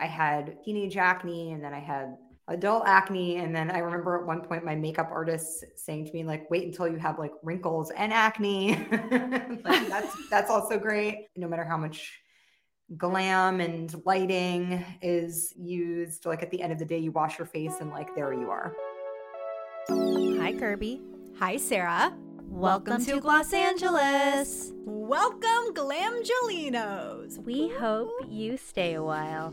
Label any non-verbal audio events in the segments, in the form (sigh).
I had teenage acne and then I had adult acne. And then I remember at one point my makeup artist saying to me, like, wait until you have like wrinkles and acne. (laughs) like, that's (laughs) that's also great. No matter how much glam and lighting is used, like at the end of the day, you wash your face and like there you are. Hi, Kirbie. Hi, Sarah. Welcome, to Gloss Angeles. Welcome, Glamgelinos. We hope you stay a while.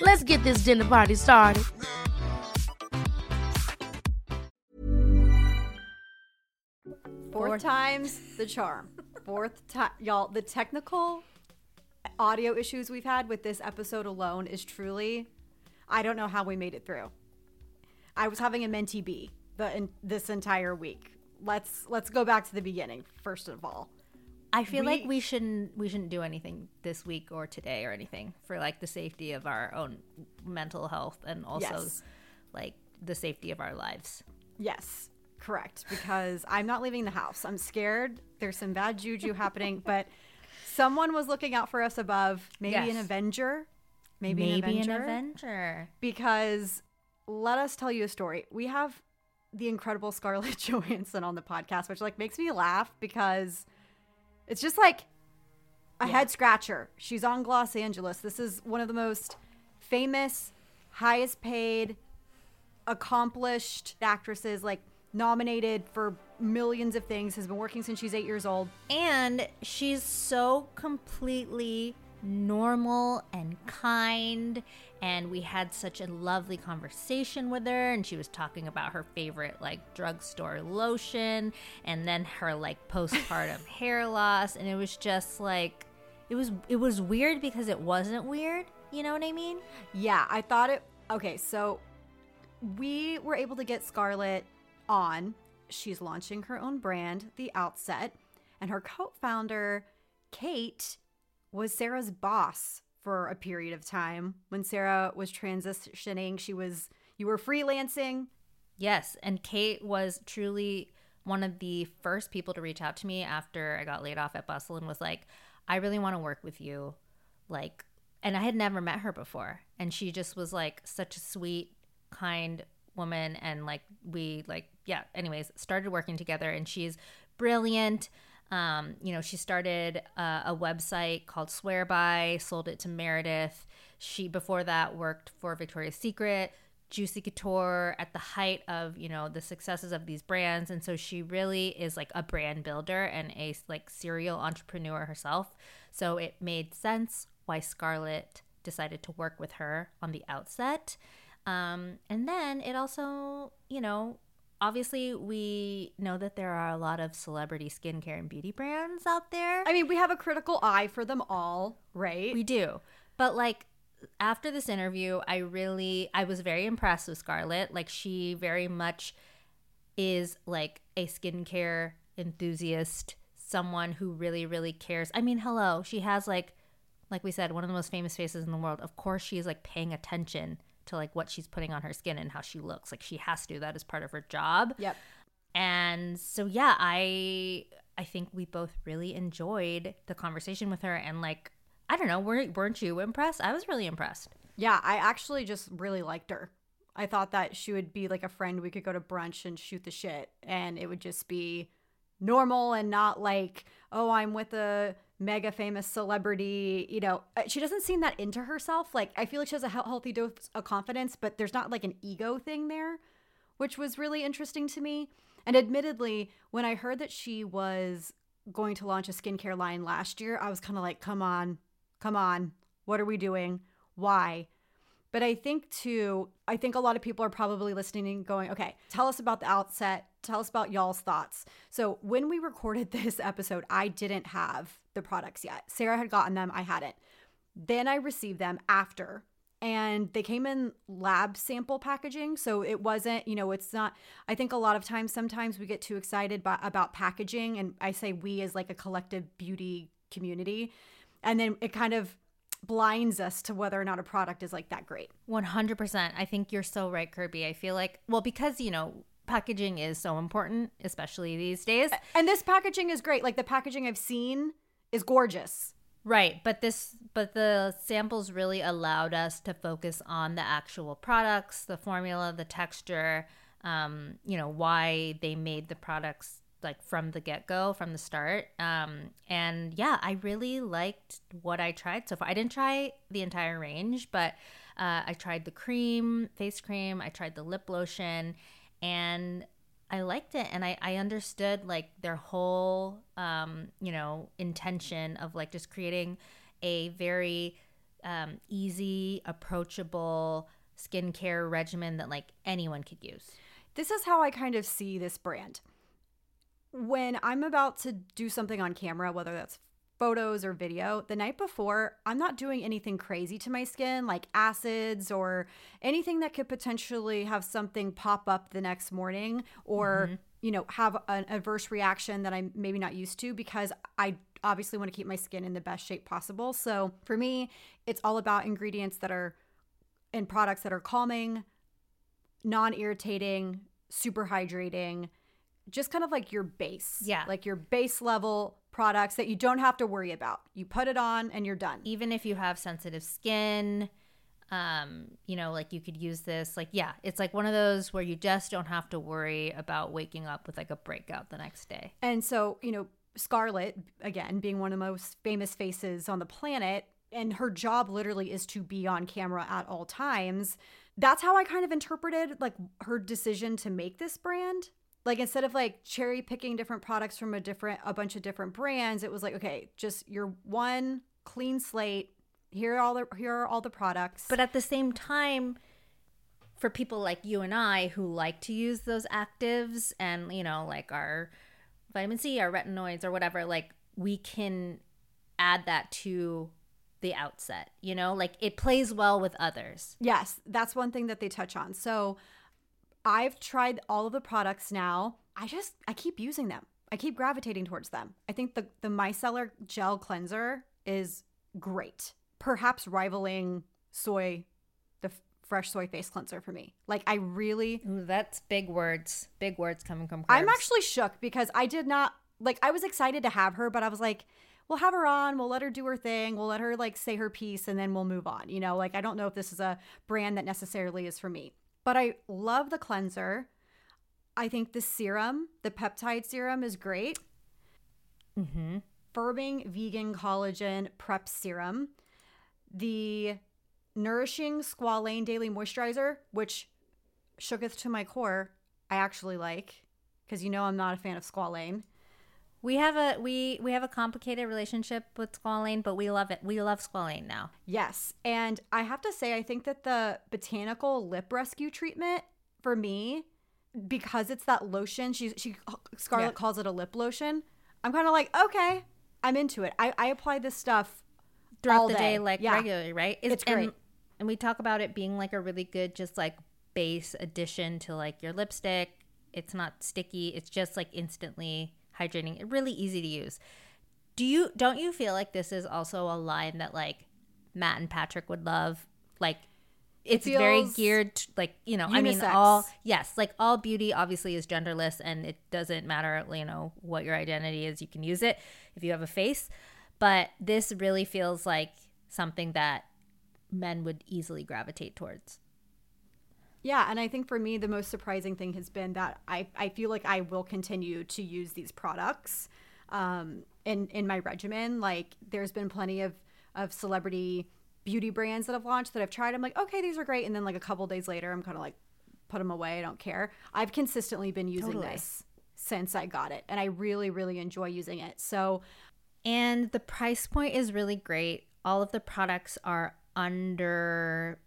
Let's get this dinner party started. Fourth time's the charm. Fourth time, y'all. The technical audio issues we've had with this episode alone is truly, I don't know how we made it through. I was having a mentee B the in, this entire week. Let's let's go back to the beginning first of all. I feel We- like we shouldn't we shouldn't do anything this week or today or anything for like the safety of our own mental health and also Yes. like the safety of our lives. Yes, correct. Because I'm not leaving the house. I'm scared. There's some bad juju happening, (laughs) but someone was looking out for us above. Maybe an Avenger. Maybe, Maybe an Avenger. an Avenger. because let us tell you a story. We have the incredible Scarlett (laughs) Johansson on the podcast, which like makes me laugh because it's just like a head scratcher. She's on Gloss Angeles. This is one of the most famous, highest paid, accomplished actresses, like nominated for millions of things, has been working since she's eight years old. And she's so completely normal and kind. And we had such a lovely conversation with her. And she was talking about her favorite, like, drugstore lotion. And then her, like, postpartum (laughs) hair loss. And it was just like, it was, it was weird because it wasn't weird. You know what I mean? Yeah, I thought it. Okay, so we were able to get Scarlett on. She's launching her own brand, The Outset, and her co founder, Kate, was Sarah's boss for a period of time. When Sarah was transitioning, she was, you were freelancing. Yes, and Kate was truly one of the first people to reach out to me after I got laid off at Bustle and was like, "I really want to work with you." Like, and I had never met her before, and she just was like such a sweet, kind woman and like we like yeah, anyways, started working together and she's brilliant. Um, you know, she started uh, a website called Swearby, sold it to Meredith. She before that worked for Victoria's Secret, Juicy Couture at the height of, you know, the successes of these brands. And so she really is like a brand builder and a like serial entrepreneur herself. So it made sense why Scarlett decided to work with her on the outset. Um, and then it also, you know, obviously we know that there are a lot of celebrity skincare and beauty brands out there. I mean, we have a critical eye for them all, right? We do. But like after this interview, I really I was very impressed with Scarlett. Like she very much is like a skincare enthusiast, someone who really really cares. I mean, hello, she has like like we said, one of the most famous faces in the world. Of course, she's like paying attention to like what she's putting on her skin and how she looks. Like she has to. That is part of her job. Yep. And so yeah, I I think we both really enjoyed the conversation with her and like I don't know, weren't weren't you impressed? I was really impressed. Yeah, I actually just really liked her. I thought that she would be like a friend we could go to brunch and shoot the shit, and it would just be normal and not like, oh, I'm with a mega famous celebrity. You know, Uh, she doesn't seem that into herself. Like, I feel like she has a healthy dose of confidence, but there's not like an ego thing there, which was really interesting to me. And admittedly, when I heard that she was going to launch a skincare line last year, I was kind of like, come on, come on. What are we doing? Why? But I think too, I think a lot of people are probably listening and going, okay, tell us about the outset. Tell us about y'all's thoughts. So when we recorded (laughs) this episode, I didn't have the products yet. Sarah had gotten them, I hadn't. Then I received them after and they came in lab sample packaging. So it wasn't, you know, it's not, I think a lot of times, sometimes we get too excited by, about packaging. And I say we as like a collective beauty community. And then it kind of blinds us to whether or not a product is like that great. 100%. I think you're so right, Kirbie. I feel like, well, because, you know, packaging is so important, especially these days. And this packaging is great. Like the packaging I've seen is gorgeous. Right, but this but the samples really allowed us to focus on the actual products, the formula, the texture, um, you know, why they made the products like from the get-go, from the start. Um, and yeah, I really liked what I tried so far. I didn't try the entire range, but uh, I tried the cream, face cream, I tried the lip lotion, and I liked it and I, I understood like their whole um, you know, intention of like just creating a very um, easy, approachable skincare regimen that like anyone could use. This is how I kind of see this brand. When I'm about to do something on camera, whether that's photos or video, the night before, I'm not doing anything crazy to my skin, like acids or anything that could potentially have something pop up the next morning or, mm-hmm. you know, have an adverse reaction that I'm maybe not used to because I obviously want to keep my skin in the best shape possible. So for me, it's all about ingredients that are and products that are calming, non irritating, super hydrating, just kind of like your base. Yeah. Like your base level products that you don't have to worry about. You put it on and you're done. Even if you have sensitive skin, um, you know, like you could use this. Like, yeah, it's like one of those where you just don't have to worry about waking up with like a breakout the next day. And so, you know, Scarlett, again, being one of the most famous faces on the planet, and her job literally is to be on camera at all times. That's how I kind of interpreted like her decision to make this brand like instead of like cherry picking different products from a different a bunch of different brands it was like okay just your one clean slate. Here are all the here are all the products. But at the same time for people like you and I who like to use those actives and you know like our vitamin C our retinoids or whatever like we can add that to the outset you know? Like it plays well with others. Yes that's one thing that they touch on. So I've tried all of the products now. I just I keep using them. I keep gravitating towards them. I think the the micellar gel cleanser is great. Perhaps rivaling soy the fresh soy face cleanser for me. Like I really Ooh, that's big words. Big words coming from I'm actually shook because I did not like I was excited to have her, but I was like we'll have her on, we'll let her do her thing, we'll let her like say her piece and then we'll move on. You know, like I don't know if this is a brand that necessarily is for me. But I love the cleanser. I think the serum, the peptide serum, is great. Mm-hmm. Firming vegan collagen prep serum. The nourishing squalane daily moisturizer, which shooketh to my core, I actually like because you know I'm not a fan of squalane. We have a we we have a complicated relationship with squalane, but we love it. We love squalane now. Yes, and I have to say, I think that the botanical lip rescue treatment for me, because it's that lotion, she she Scarlett yeah. calls it a lip lotion. I'm kind of like, okay, I'm into it. I I apply this stuff throughout the day, day like yeah. regularly, right? It's, it's great. And, and we talk about it being like a really good, just like base addition to like your lipstick. It's not sticky. It's just like instantly hydrating, really easy to use. Do you don't you feel like this is also a line that like Matt and Patrick would love? Like it's it very geared to, like you know unisex. i mean all yes like all beauty obviously is genderless and it doesn't matter you know what your identity is you can use it if you have a face but this really feels like something that men would easily gravitate towards yeah, and I think for me the most surprising thing has been that I, I feel like I will continue to use these products um, in in my regimen. Like there's been plenty of of celebrity beauty brands that have launched that I've tried. I'm like, okay, these are great, and then like a couple days later, I'm kind of like, put them away. I don't care. I've consistently been using totally. this since I got it, and I really really enjoy using it. So, and the price point is really great. All of the products are under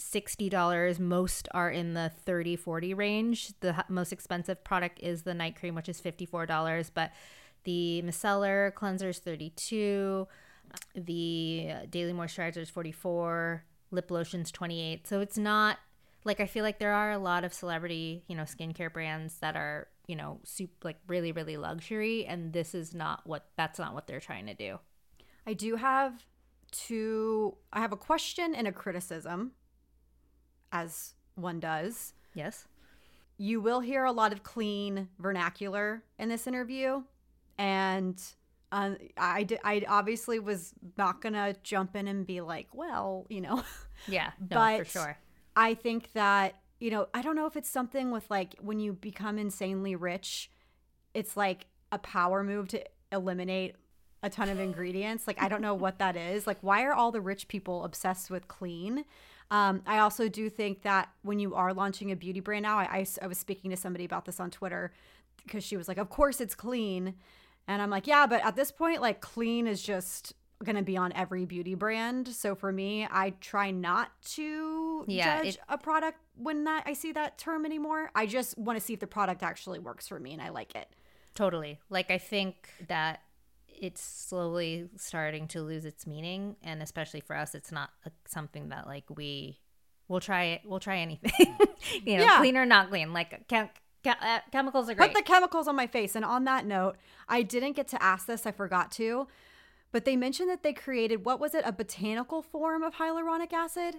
$60 most are in the 30 40 range the most expensive product is the night cream which is $54 but the micellar cleanser is 32 the daily moisturizer is 44 lip lotions 28. So it's not like I feel like there are a lot of celebrity, you know, skincare brands that are, you know, soup like really really luxury and this is not what that's not what they're trying to do. I do have two I have a question and a criticism as one does. Yes. You will hear a lot of clean vernacular in this interview and um, I I obviously was not gonna jump in and be like, well, you know, (laughs) Yeah, no, But- for sure. I think that, you know, I don't know if it's something with like when you become insanely rich, it's like a power move to eliminate a ton of ingredients. Like, I don't know what that is. Like, why are all the rich people obsessed with clean? Um, I also do think that when you are launching a beauty brand now, I, I, I was speaking to somebody about this on Twitter because she was like, Of course it's clean. And I'm like, Yeah, but at this point, like, clean is just going to be on every beauty brand. So for me, I try not to Yeah, judge it- a product when that I see that term anymore. I just want to see if the product actually works for me and I like it. Totally. Like I think that it's slowly starting to lose its meaning and especially for us it's not a, something that like we we'll try it we'll try anything. (laughs) you know, Yeah. clean or not clean. Like chem- che- uh, chemicals are great. Put the chemicals on my face. And on that note, I didn't get to ask this, I forgot to, but they mentioned that they created what was it, a botanical form of hyaluronic acid?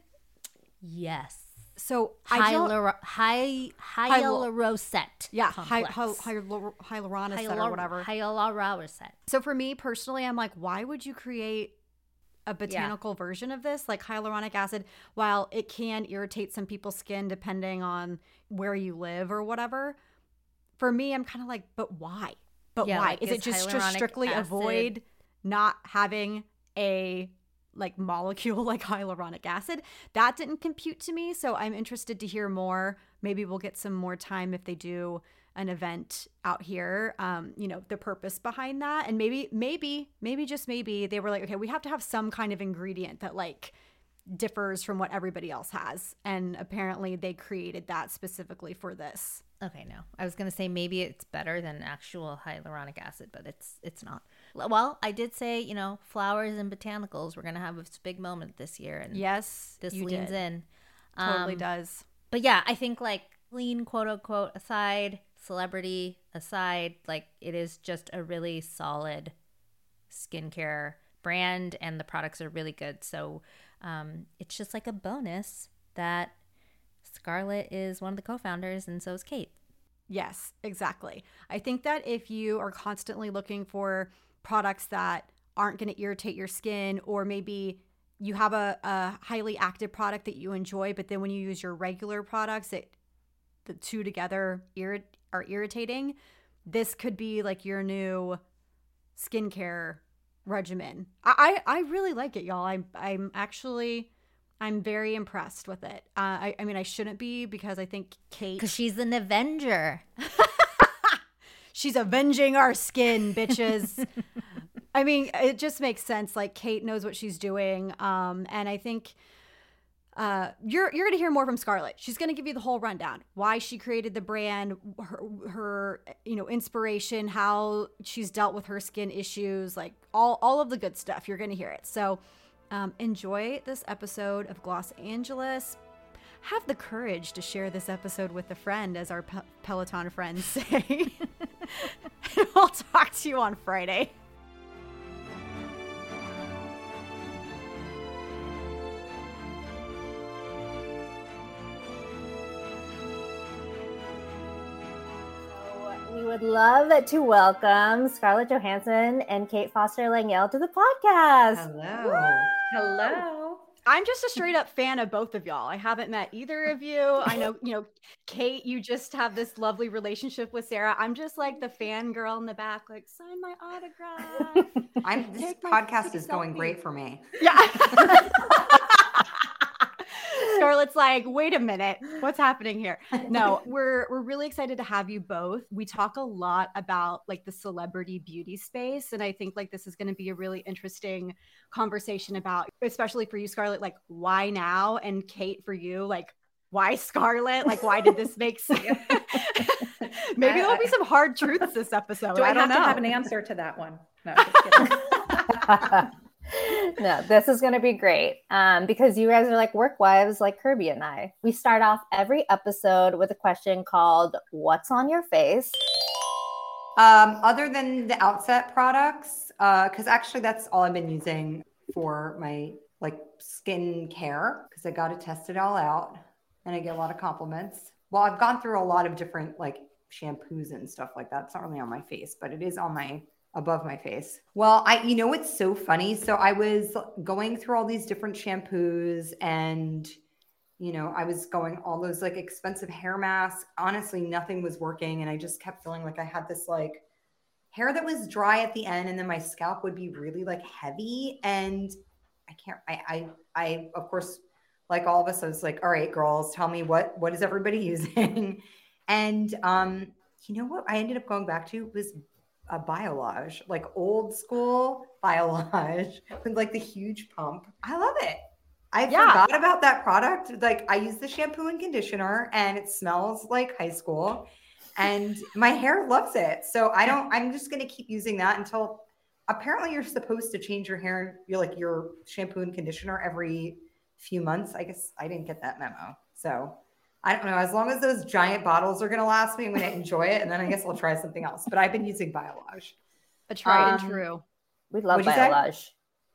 yes. So I don't Hyalur- hy- hyalurosate. yeah, hy- hy- hyalur- hyaluronicid or Hyalur- whatever. Hyalurosate. So for me personally, I'm like, why would you create a botanical version of this, like hyaluronic acid? While it can irritate some people's skin depending on where you live or whatever, for me, I'm kind of like, but why? But Yeah, why? like, is is it just, just strictly acid- avoid not having a like molecule (laughs) like hyaluronic acid? That didn't compute to me, so I'm interested to hear more. Maybe we'll get some more time if they do an event out here um you know the purpose behind that and maybe maybe maybe just maybe they were like okay we have to have some kind of ingredient that like differs from what everybody else has and apparently they created that specifically for this Okay, no. I was gonna say maybe it's better than actual hyaluronic acid, but it's it's not. Well, I did say you know flowers and botanicals. We're gonna have this big moment this year, and yes this leans did. in. totally Um, does But yeah, I think like clean quote unquote aside, celebrity aside, like it is just a really solid skincare brand and the products are really good. So um, it's just like a bonus that Scarlett is one of the co-founders and so is Kate. Yes, exactly. I think that if you are constantly looking for products that aren't going to irritate your skin, or maybe you have a, a highly active product that you enjoy, but then when you use your regular products, it the two together irrit- are irritating. This could be like your new skincare regimen. I, I, I really like it, y'all. I'm I'm actually I'm very impressed with it. Uh, I, I mean, I shouldn't be because I think Kate Because she's an Avenger. (laughs) She's avenging our skin, bitches. (laughs) I mean, it just makes sense. Like Kate knows what she's doing, um, and I think uh, you're you're gonna hear more from Scarlett. She's gonna give you the whole rundown: why she created the brand, her, her you know inspiration, how she's dealt with her skin issues, like all all of the good stuff. You're gonna hear it. So um, enjoy this episode of Gloss Angeles. Have the courage to share this episode with a friend, as our Pe- Peloton friends say. (laughs) (laughs) and I'll talk to you on Friday. We would love to welcome Scarlett Johansson and Kate Foster Lengyel to the podcast. Hello. Hello. I'm just a mm-hmm. straight up fan of both of y'all. I haven't met either of you. I know, you know, Kate, you just have this lovely relationship with Sarah. I'm just like the fan girl in the back, like, sign my autograph. (laughs) I'm this Take podcast is going great for me. Yeah. (laughs) (laughs) Scarlett's like, wait a minute, what's happening here? (laughs) No, we're we're really excited to have you both. We talk a lot about like the celebrity beauty space, and I think like this is going to be a really interesting conversation about, especially for you, Scarlett, like why now, and Kate for you, like why Scarlett, like why did this make (laughs) sense? Maybe there'll be some hard truths this episode. Do I, I, don't have know. to have an answer to that one? No, just kidding. (laughs) no, this is going to be great um, because you guys are like work wives, like Kirbie and I. We start off every episode with a question called "What's on your face?" Um, other than the Outset products, because uh, actually that's all I've been using for my like skin care because I got to test it all out and I get a lot of compliments. Well, I've gone through a lot of different like shampoos and stuff like that. It's not really on my face, but it is on my above my face. Well, I you know it's so funny. So I was going through all these different shampoos and you know, I was going all those like expensive hair masks. Honestly, nothing was working and I just kept feeling like I had this like hair that was dry at the end and then my scalp would be really like heavy and I can't I I I of course like all of us I was like, "All right, girls, tell me what what is everybody (laughs) using?" and um you know what I ended up going back to was a Biolage, like old school Biolage (laughs) with like the huge pump. I love it. I yeah. forgot about that product. Like I use the shampoo and conditioner and it smells like high school and my hair loves it. So I don't I'm just going to keep using that until apparently you're supposed to change your hair you're like your shampoo and conditioner every few months. I guess I didn't get that memo. So I don't know. As long as those giant bottles are going to last me, I'm going to enjoy it. And then I guess I'll try something else. But I've been using Biolage. A tried um, and true. We love Biolage.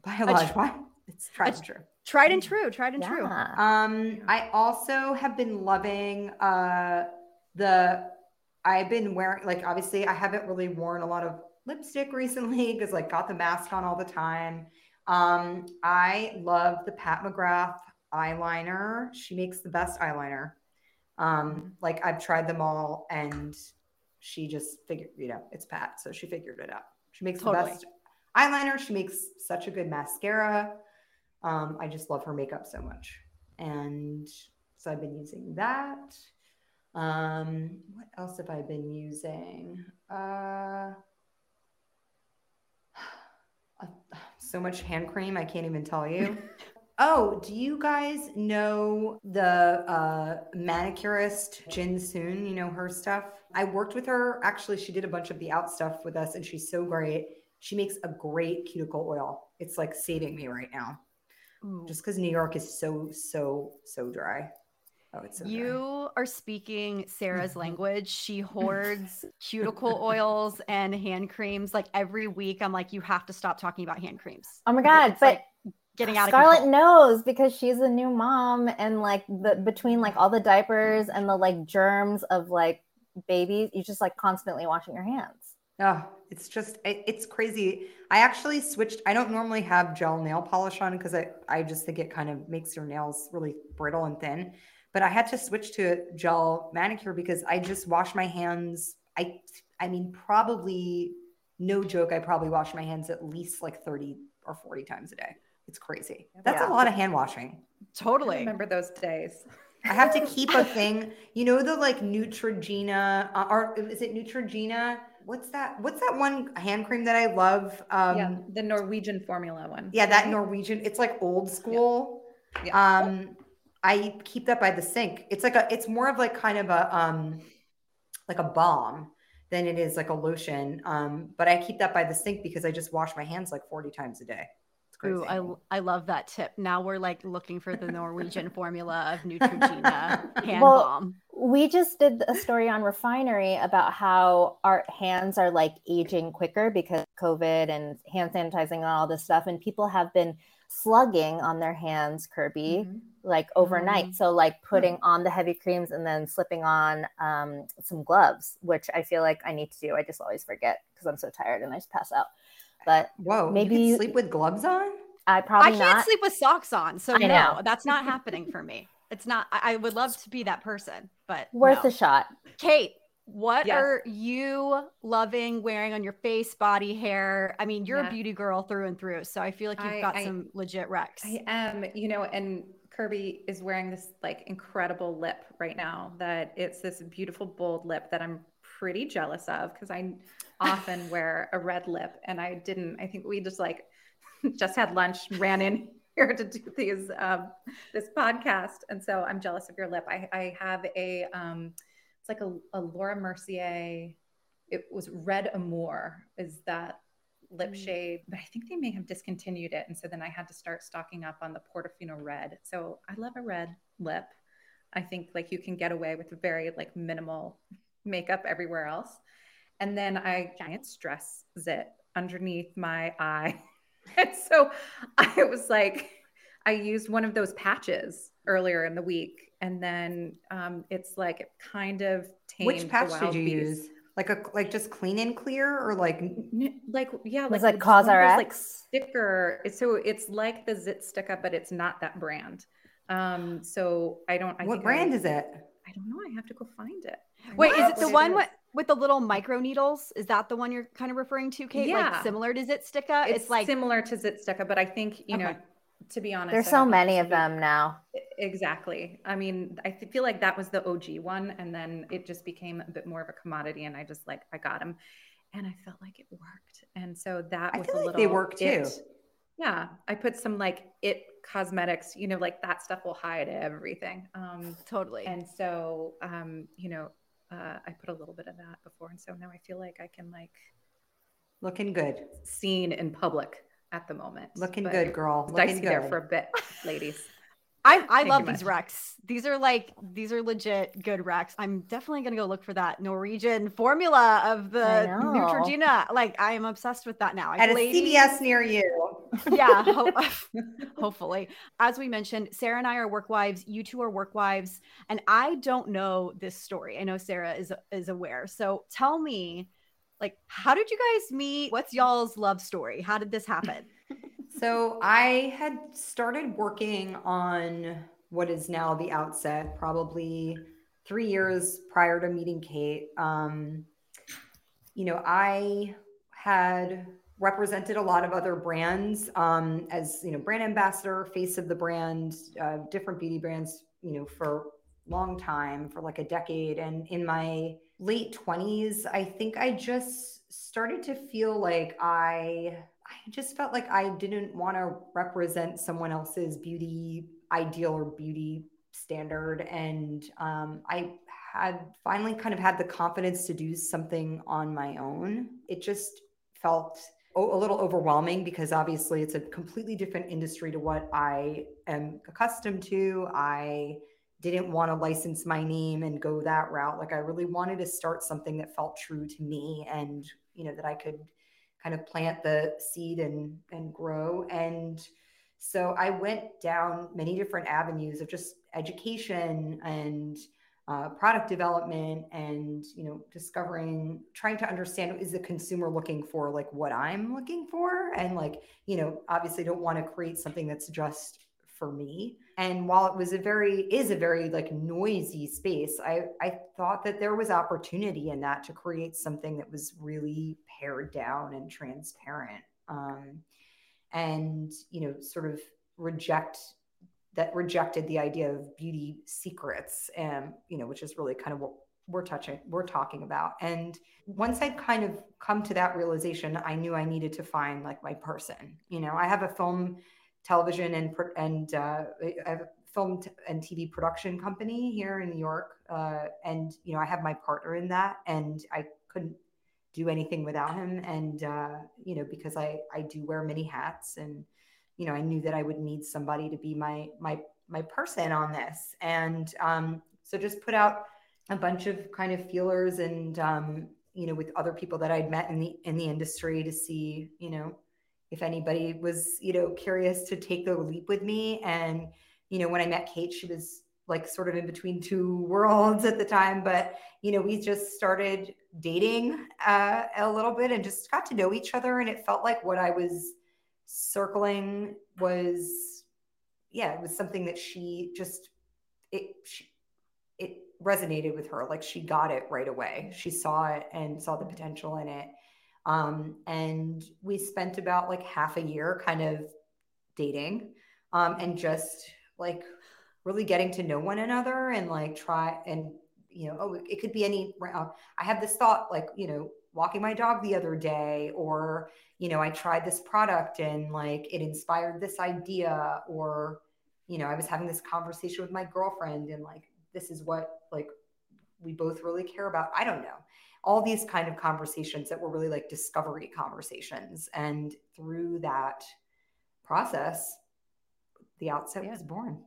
Biolage. Tr- what? It's tried and true. Tried and true. Tried and yeah. true. Um, I also have been loving uh the. I've been wearing like obviously I haven't really worn a lot of lipstick recently because like got the mask on all the time. Um, I love the Pat McGrath eyeliner. She makes the best eyeliner. Um, like I've tried them all and she just figured, you know, it's Pat. So she figured it out. She makes totally. the best eyeliner. She makes such a good mascara. Um, I just love her makeup so much. And so I've been using that. Um, what else have I been using? Uh, (sighs) so much hand cream, I can't even tell you. (laughs) Oh, do you guys know the uh, manicurist Jin Soon? You know her stuff? I worked with her. Actually, she did a bunch of the out stuff with us, and she's so great. She makes a great cuticle oil. It's like saving me right now. Ooh. Just because New York is so, so, so dry. Oh, it's so you dry. are speaking Sarah's (laughs) language. She hoards cuticle (laughs) oils and hand creams. Like every week, I'm like, you have to stop talking about hand creams. Oh my god! It's but like, getting out Scarlett of Scarlett knows because she's a new mom and like the between like all the diapers and the like germs of like babies, you're just like constantly washing your hands. Oh, it's just it's crazy. I actually switched. I don't normally have gel nail polish on because I I just think it kind of makes your nails really brittle and thin. But I had to switch to gel manicure because I just wash my hands. I I mean probably no joke. I probably wash my hands at least like thirty or forty times a day. It's crazy. That's yeah. a lot of hand washing. Totally. I remember those days. I have to (laughs) keep a thing. You know the like Neutrogena uh, or is it Neutrogena? What's that? What's that one hand cream that I love? Um, yeah, the Norwegian formula one. Yeah, that Norwegian. It's like old school. Yeah. yeah. Um, I keep that by the sink. It's like a. It's more of like kind of a um, like a balm than it is like a lotion. Um, but I keep that by the sink because I just wash my hands like forty times a day. Ooh, I, I love that tip. Now we're like looking for the Norwegian (laughs) formula of Neutrogena (laughs) hand well, balm. We just did a story on Refinery about how our hands are like aging quicker because COVID and hand sanitizing and all this stuff. And people have been slugging on their hands, Kirbie, mm-hmm. like overnight. Mm-hmm. So, like putting on the heavy creams and then slipping on um, some gloves, which I feel like I need to do. I just always forget because I'm so tired and I just pass out. But whoa, maybe you sleep with gloves on. I probably I can't not. sleep with socks on, so no, that's not (laughs) happening for me. It's not. I, I, would love to be that person, but worth no. a shot. Kate, what yes. are you loving wearing on your face, body, hair? I mean, you're yeah. a beauty girl through and through, so I feel like you've I, got I, some legit recs. I am, you know, and Kirbie is wearing this like incredible lip right now. That it's this beautiful bold lip that I'm pretty jealous of because I often wear a red lip and I didn't. I think we just like (laughs) just had lunch, ran in (laughs) here to do these um, this podcast, and so I'm jealous of your lip. I, I have a um, it's like a, a Laura Mercier. It was Red Amour. Is that lip Mm. shade, but I think they may have discontinued it. And so then I had to start stocking up on the Portofino red. So I love a red lip. I think like you can get away with very like minimal makeup everywhere else. And then I giant stress zit underneath my eye. (laughs) and so I was like, I used one of those patches earlier in the week. And then um, it's like it kind of tamed Which the patch did you beast. use? Like a like just clean and clear or like like yeah, Was like like one of those, like sticker. it's- So it's like the Zit stick up, but it's not that brand. Um, so I don't. I what think brand I, is it? I don't know. I have to go find it. Wait, don't is it the one is. With, with the little micro needles? Is that the one you're kind of referring to, Kate? Yeah. Like similar to ZitSticka? It's, It's, like similar to Zit stick but I think you know. To be honest, There's so many of them now. Exactly. I mean, I feel like that was the OG one, and then it just became a bit more of a commodity, and I just like I got them, and I felt like it worked, and so that I was feel a like little. they work too. it. Yeah, I put some like IT Cosmetics, you know, like that stuff will hide everything. Um, totally. and so, um, you know, uh, I put a little bit of that before, and so now I feel like I can like Looking good. seen in public at the moment. Looking But good, girl. it's Looking Dicey good. there for a bit, (laughs) ladies. I, I love these Maya. recs. These are like these are legit good recs. I'm definitely gonna go look for that Norwegian formula of the Neutrogena. Like I am obsessed with that now. I At a CVS near you. Yeah, (laughs) ho- (laughs) hopefully. As we mentioned, Sarah and I are work wives. You two are work wives, and I don't know this story. I know Sarah is is aware. So tell me, like, how did you guys meet? What's y'all's love story? How did this happen? (laughs) So I had started working on what is now the outset, probably three years prior to meeting Kate. Um, you know, I had represented a lot of other brands um, as you know brand ambassador, face of the brand, uh, different beauty brands. You know, for long time, for like a decade, and in my late twenties, I think I just started to feel like I I just felt like I didn't want to represent someone else's beauty ideal or beauty standard. And um, I had finally kind of had the confidence to do something on my own. It just felt a little overwhelming because obviously it's a completely different industry to what I am accustomed to. I didn't want to license my name and go that route. Like I really wanted to start something that felt true to me and, you know, that I could kind of plant the seed and and grow and so i went down many different avenues of just education and uh, product development and you know discovering trying to understand is the consumer looking for like what i'm looking for? And like you know obviously don't want to create something that's just for me. And while it was a very is a very like noisy space i i thought that there was opportunity in that to create something that was really pared down and transparent. Um and you know sort of reject that rejected the idea of beauty secrets and you know which is really kind of what we're touching we're talking about. And once i'd kind of come to that realization i knew i needed to find like my person you know? I have a film television and and uh, I have a film and TV production company here in New York, uh, and you know I have my partner in that, and I couldn't do anything without him, and uh, you know because I I do wear many hats, and you know I knew that I would need somebody to be my my my person on this, and um, so just put out a bunch of kind of feelers and um, you know with other people that I'd met in the in the industry to see you know if anybody was you know curious to take the leap with me. And you know when i met kate she was like sort of in between two (laughs) worlds at the time. But you know we just started dating uh, a little bit and just got to know each other. And it felt like what i was circling was yeah it was something that she just it she, it resonated with her. Like she got it right away. She saw it and saw the potential in it. Um, and we spent about like half a year kind of dating um, and just like really getting to know one another and like try and you know oh it could be any uh, i have this thought like you know walking my dog the other day or you know i tried this product and like it inspired this idea or you know i was having this conversation with my girlfriend and like this is what like we both really care about. I don't know. All these kind of conversations that were really like discovery conversations. And through that process, the outset Yeah. was born.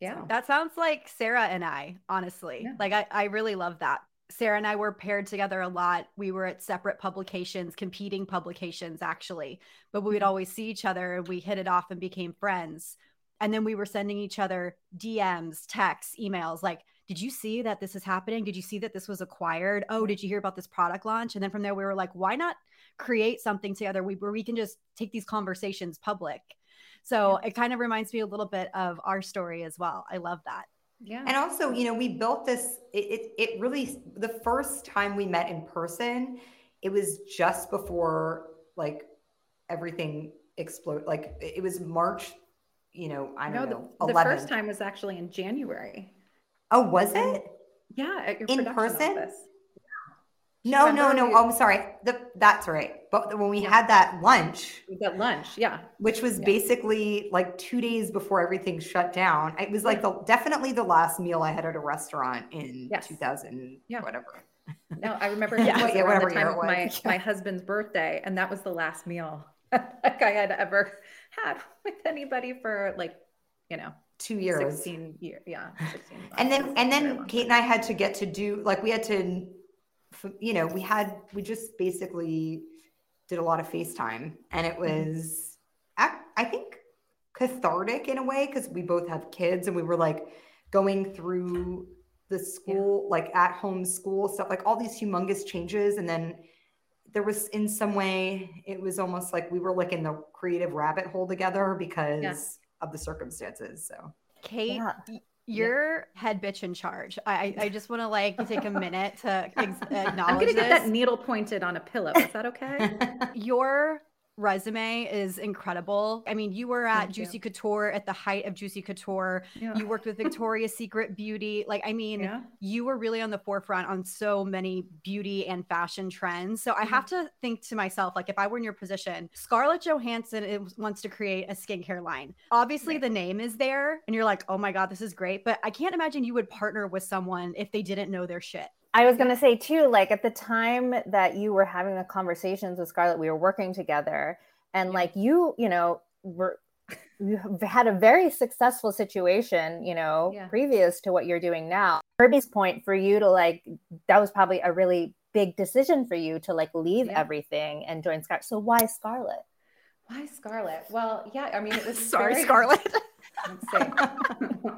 Yeah. So- That sounds like Sarah and I, honestly. Yeah. Like I, I really love that. Sarah and I were paired together a lot. We were at separate publications, competing publications actually, but we would Mhm. always see each other and we hit it off and became friends. And then we were sending each other DMs, texts, emails like, did you see that this is happening? Did you see that this was acquired? Oh, did you hear about this product launch? And then from there, we were like, why not create something together we, where we can just take these conversations public? So it kind of reminds me a little bit of our story as well. I love that. Yeah. And also, you know, we built this, it, it, it really, the first time we met in person, it was just before like everything exploded. Like it was March, you know, I don't the, know, the 11. first time was actually in January. Oh, was it? Yeah, at your In person? office. No, no, remember no. we- Oh, I'm sorry. The, that's right. But when we Yeah. had that lunch, We got lunch. Yeah. which was Yeah. basically like two days before everything shut down, it was like the definitely the last meal I had at a restaurant in Yes. 2000, Yeah. whatever. No, I remember Yeah. (laughs) it was Yeah, whatever the time of my, (laughs) my husband's birthday, and that was the last meal (laughs) like I had ever had with anybody for like, you know, Two years. 16 years. Yeah. 16 and then and then Kate and I had to get to do like we had to you know we had we just basically did a lot of FaceTime and it Mm-hmm. was ac- I think cathartic in a way because we both have kids and we were like going through the school like at home school stuff like all these humongous changes and then there was in some way it was almost like we were like in the creative rabbit hole together because of the circumstances so Kate, Yeah. You're head bitch in charge. I, I I just want to like take a minute to (laughs) ex- acknowledge I'm gonna get this. that needle pointed on a pillow. Is that okay? (laughs) Your resume is incredible. I mean, you were at Thank you. Juicy Couture at the height of Juicy Couture. Yeah. You worked with (laughs) Victoria's Secret Beauty. Like, I mean, yeah. you were really on the forefront on so many beauty and fashion trends. So I have to think to myself, like, if I were in your position, Scarlett Johansson is, wants to create a skincare line. Obviously, Right. the name is there, and you're like, oh my God, this is great. But I can't imagine you would partner with someone if they didn't know their shit. I was going to say too, like at the time that you were having the conversations with Scarlett, we were working together, and like you, you know, were (laughs) you had a very successful situation, you know, Yeah. previous to what you're doing now. Kirbie's point for you to like that was probably a really big decision for you to like leave Yeah. everything and join Scarlett. So why Scarlett? Why Scarlett? Well, yeah, I mean, it was (laughs) Sorry, very- Scarlett. (laughs) Let's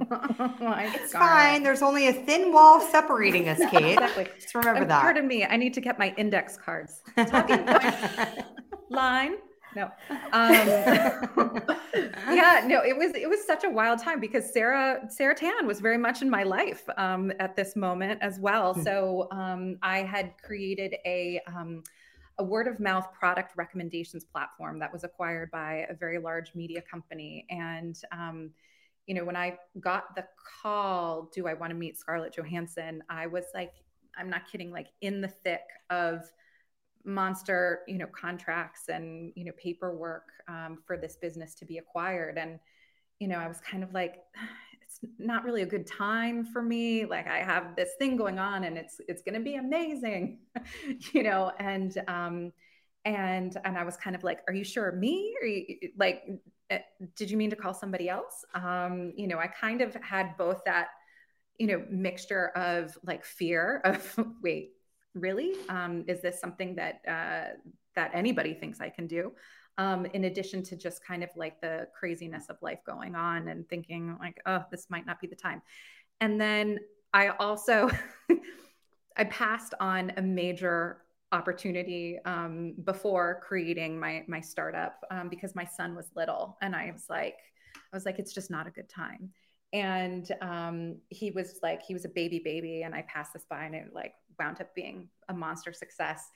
see. Why it's Scarlett? fine there's only a thin wall separating us (laughs) kate Exactly. just remember Um, that Pardon me. I need to get my index cards. (laughs) Line. No. Um, (laughs) yeah, no, it was it was such a wild time because Sarah Sarah Tan was very much in my life um, at this moment as well. Hmm. So um, I had created a um, a word of mouth product recommendations platform that was acquired by a very large media company. And um, you know, when I got the call, do I want to meet Scarlett Johansson? I was like, I'm not kidding, like in the thick of monster you know contracts and you know paperwork um, for this business to be acquired. And you know i was kind of like (sighs) it's not really a good time for me. Like i have this thing going on and it's it's going to be amazing. (laughs) You know and um and and i was kind of like are you sure me? Or like eh, did you mean to call somebody else? Um you know i kind of had both that you know mixture of like fear of (laughs) wait really? Um, is this something that uh, that anybody thinks i can do? Um, in addition to just kind of like the craziness of life going on and thinking like oh this might not be the time. And then i also (laughs) i passed on a major opportunity um, before creating my my startup um, because my son was little and i was like i was like it's just not a good time and um, he was like he was a baby baby and i passed this by and it like wound up being a monster success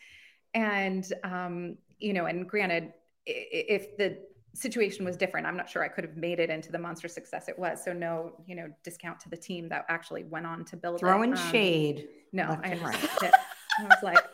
and um, you know and granted if the situation was different i'm not sure i could have made it into the monster success it was so no you know discount to the team that actually went on to build throwing it. Um, shade no i right. i was like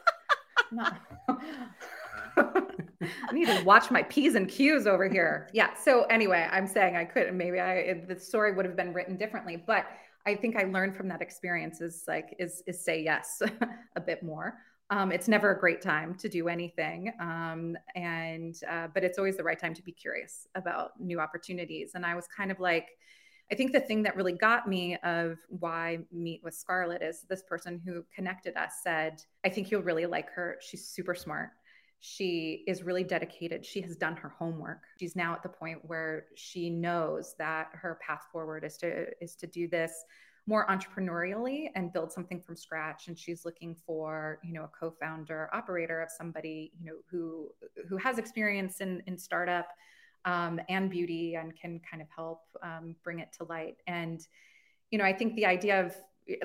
(laughs) I need to watch my P's and Q's over here. Yeah. So anyway, I'm saying I couldn't. maybe I the story would have been written differently, but I think I learned from that experience is like is is say yes (laughs) a bit more. Um, it's never a great time to do anything, um, and uh, but it's always the right time to be curious about new opportunities. And I was kind of like, I think the thing that really got me of why meet with Scarlett is this person who connected us said, I think you'll really like her. She's super smart. She is really dedicated. She has done her homework. She's now at the point where she knows that her path forward is to is to do this more entrepreneurially and build something from scratch and she's looking for you know a co-founder operator of somebody you know who who has experience in in startup um, and beauty and can kind of help um, bring it to light. And you know i think the idea of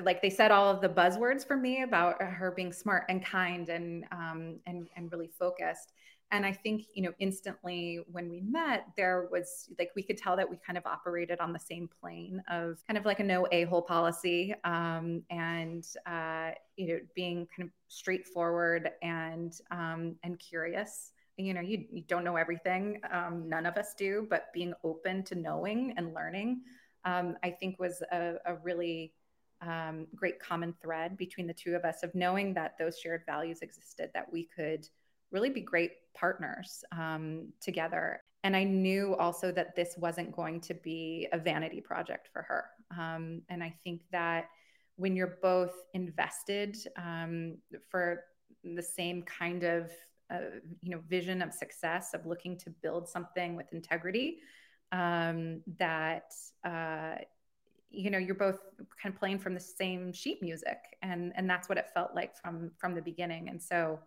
like they said all of the buzzwords for me about her being smart and kind and um, and and really focused. And i think you know instantly when we met there was like we could tell that we kind of operated on the same plane of kind of like a no a-hole policy um, and uh, you know being kind of straightforward and um, and curious you know you, you don't know everything um, none of us do but being open to knowing and learning um, i think was a, a really um, great common thread between the two of us of knowing that those shared values existed that we could really be great partners um, together. And I knew also that this wasn't going to be a vanity project for her. Um, and I think that when you're both invested um, for the same kind of uh, you know vision of success of looking to build something with integrity um, that uh, you know you're both kind of playing from the same sheet music and and that's what it felt like from from the beginning and so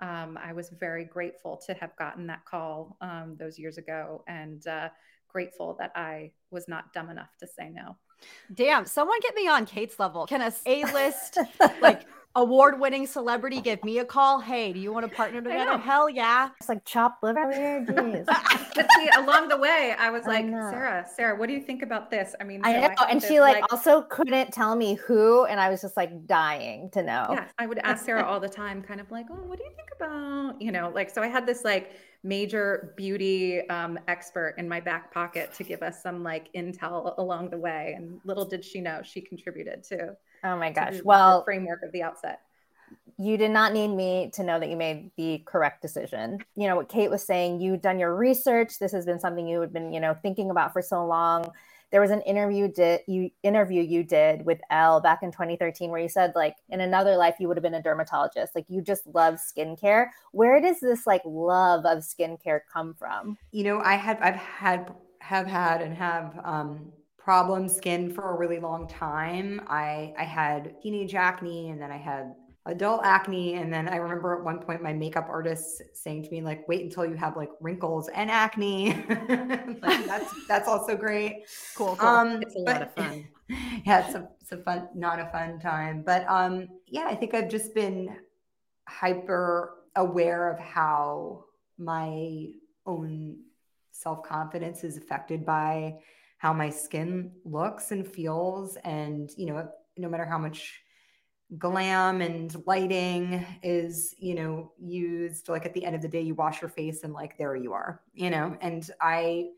um, I was very grateful to have gotten that call um, those years ago and uh, grateful that I was not dumb enough to say no. Damn, someone get me on Kate's level. Can a A-list (laughs) like award-winning celebrity give me a call? Hey, do you want to partner together? Hell yeah! It's like chopped liver (laughs) here. Jeez. but see, along the way, I was like, I Sarah, Sarah, what do you think about this? I mean, I know, I and this, she like, like, also couldn't tell me who, and I was just like dying to know. Yeah, I would ask Sarah all the time, kind of like, oh, what do you think about, you know, like so. I had this like major beauty um, expert in my back pocket to give us some like intel along the way, and little did she know she contributed to Oh my gosh. Well, framework of the outset. You did not need me to know that you made the correct decision. You know what Kate was saying, you've done your research. This has been something you had been, you know, thinking about for so long. There was an interview did you interview you did with Elle back in 2013 where you said like in another life you would have been a dermatologist. Like you just love skincare. Where does this like love of skincare come from? You know, I have I've had have had and have um problem skin for a really long time. I I had teenage acne and then I had adult acne and then I remember at one point my makeup artist saying to me like wait until you have like wrinkles and acne. (laughs) like, that's that's also great. Cool. cool. Um it's a but, lot of fun. (laughs) yeah, it's a, it's a fun not a fun time, but um yeah, I think I've just been hyper aware of how my own self-confidence is affected by how my skin looks and feels and you know no matter how much glam and lighting is you know used like at the end of the day you wash your face and like there you are you know? And i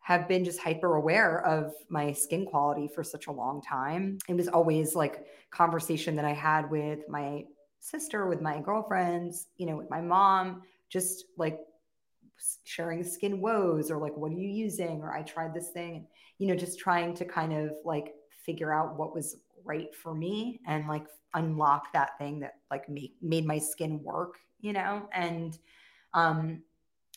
have been just hyper aware of my skin quality for such a long time. It was always like conversation that i had with my sister with my girlfriends you know with my mom just like sharing skin woes or like what are you using? or i tried this thing and you know just trying to kind of like figure out what was right for me and like unlock that thing that like make, made my skin work you know? And um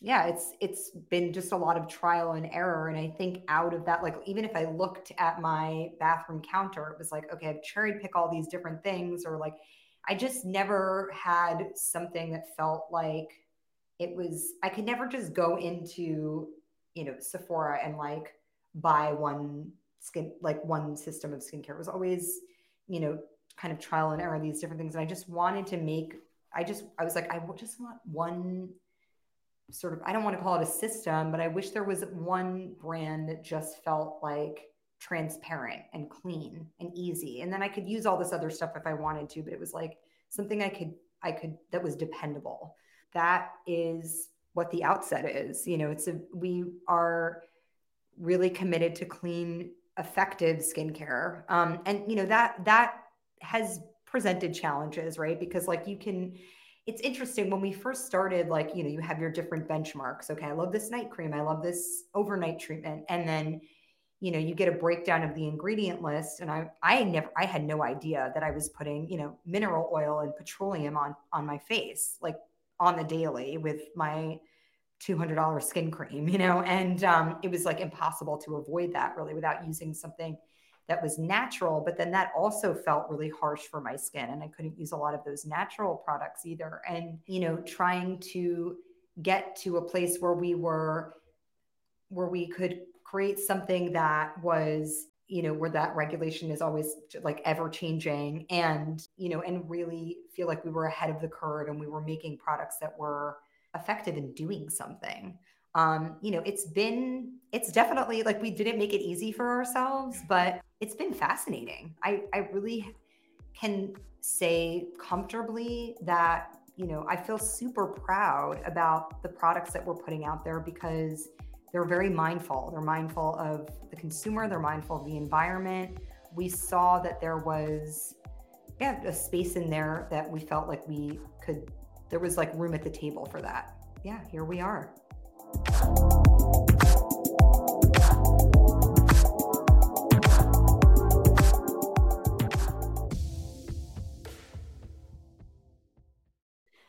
yeah it's it's been just a lot of trial and error and i think out of that like even if i looked at my bathroom counter it was like okay i've cherry pick all these different things or like i just never had something that felt like it was i could never just go into you know sephora and like buy one skin like one system of skincare. It was always you know kind of trial and error these different things. And i just wanted to make i just i was like i just want one sort of i don't want to call it a system but i wish there was one brand that just felt like transparent and clean and easy. And then i could use all this other stuff if i wanted to but it was like something i could i could that was dependable that is what the outset is. You know, it's a we are really committed to clean effective skincare. Um, and you know that that has presented challenges, right? Because like you can it's interesting when we first started like you know you have your different benchmarks okay i love this night cream i love this overnight treatment and then you know you get a breakdown of the ingredient list and i i never i had no idea that i was putting you know mineral oil and petroleum on on my face like on the daily with my $200 skin cream you know and um, it was like impossible to avoid that really without using something that was natural but then that also felt really harsh for my skin and i couldn't use a lot of those natural products either. And you know trying to get to a place where we were where we could create something that was you know where that regulation is always like ever changing and you know and really feel like we were ahead of the curve and we were making products that were effective in doing something. Um you know it's been it's definitely like we didn't make it easy for ourselves but it's been fascinating. I i really can say comfortably that you know i feel super proud about the products that we're putting out there because they're very mindful. They're mindful of the consumer, they're mindful of the environment. We saw that there was yeah, a space in there that we felt like we could there was like room at the table for that. Yeah, here we are.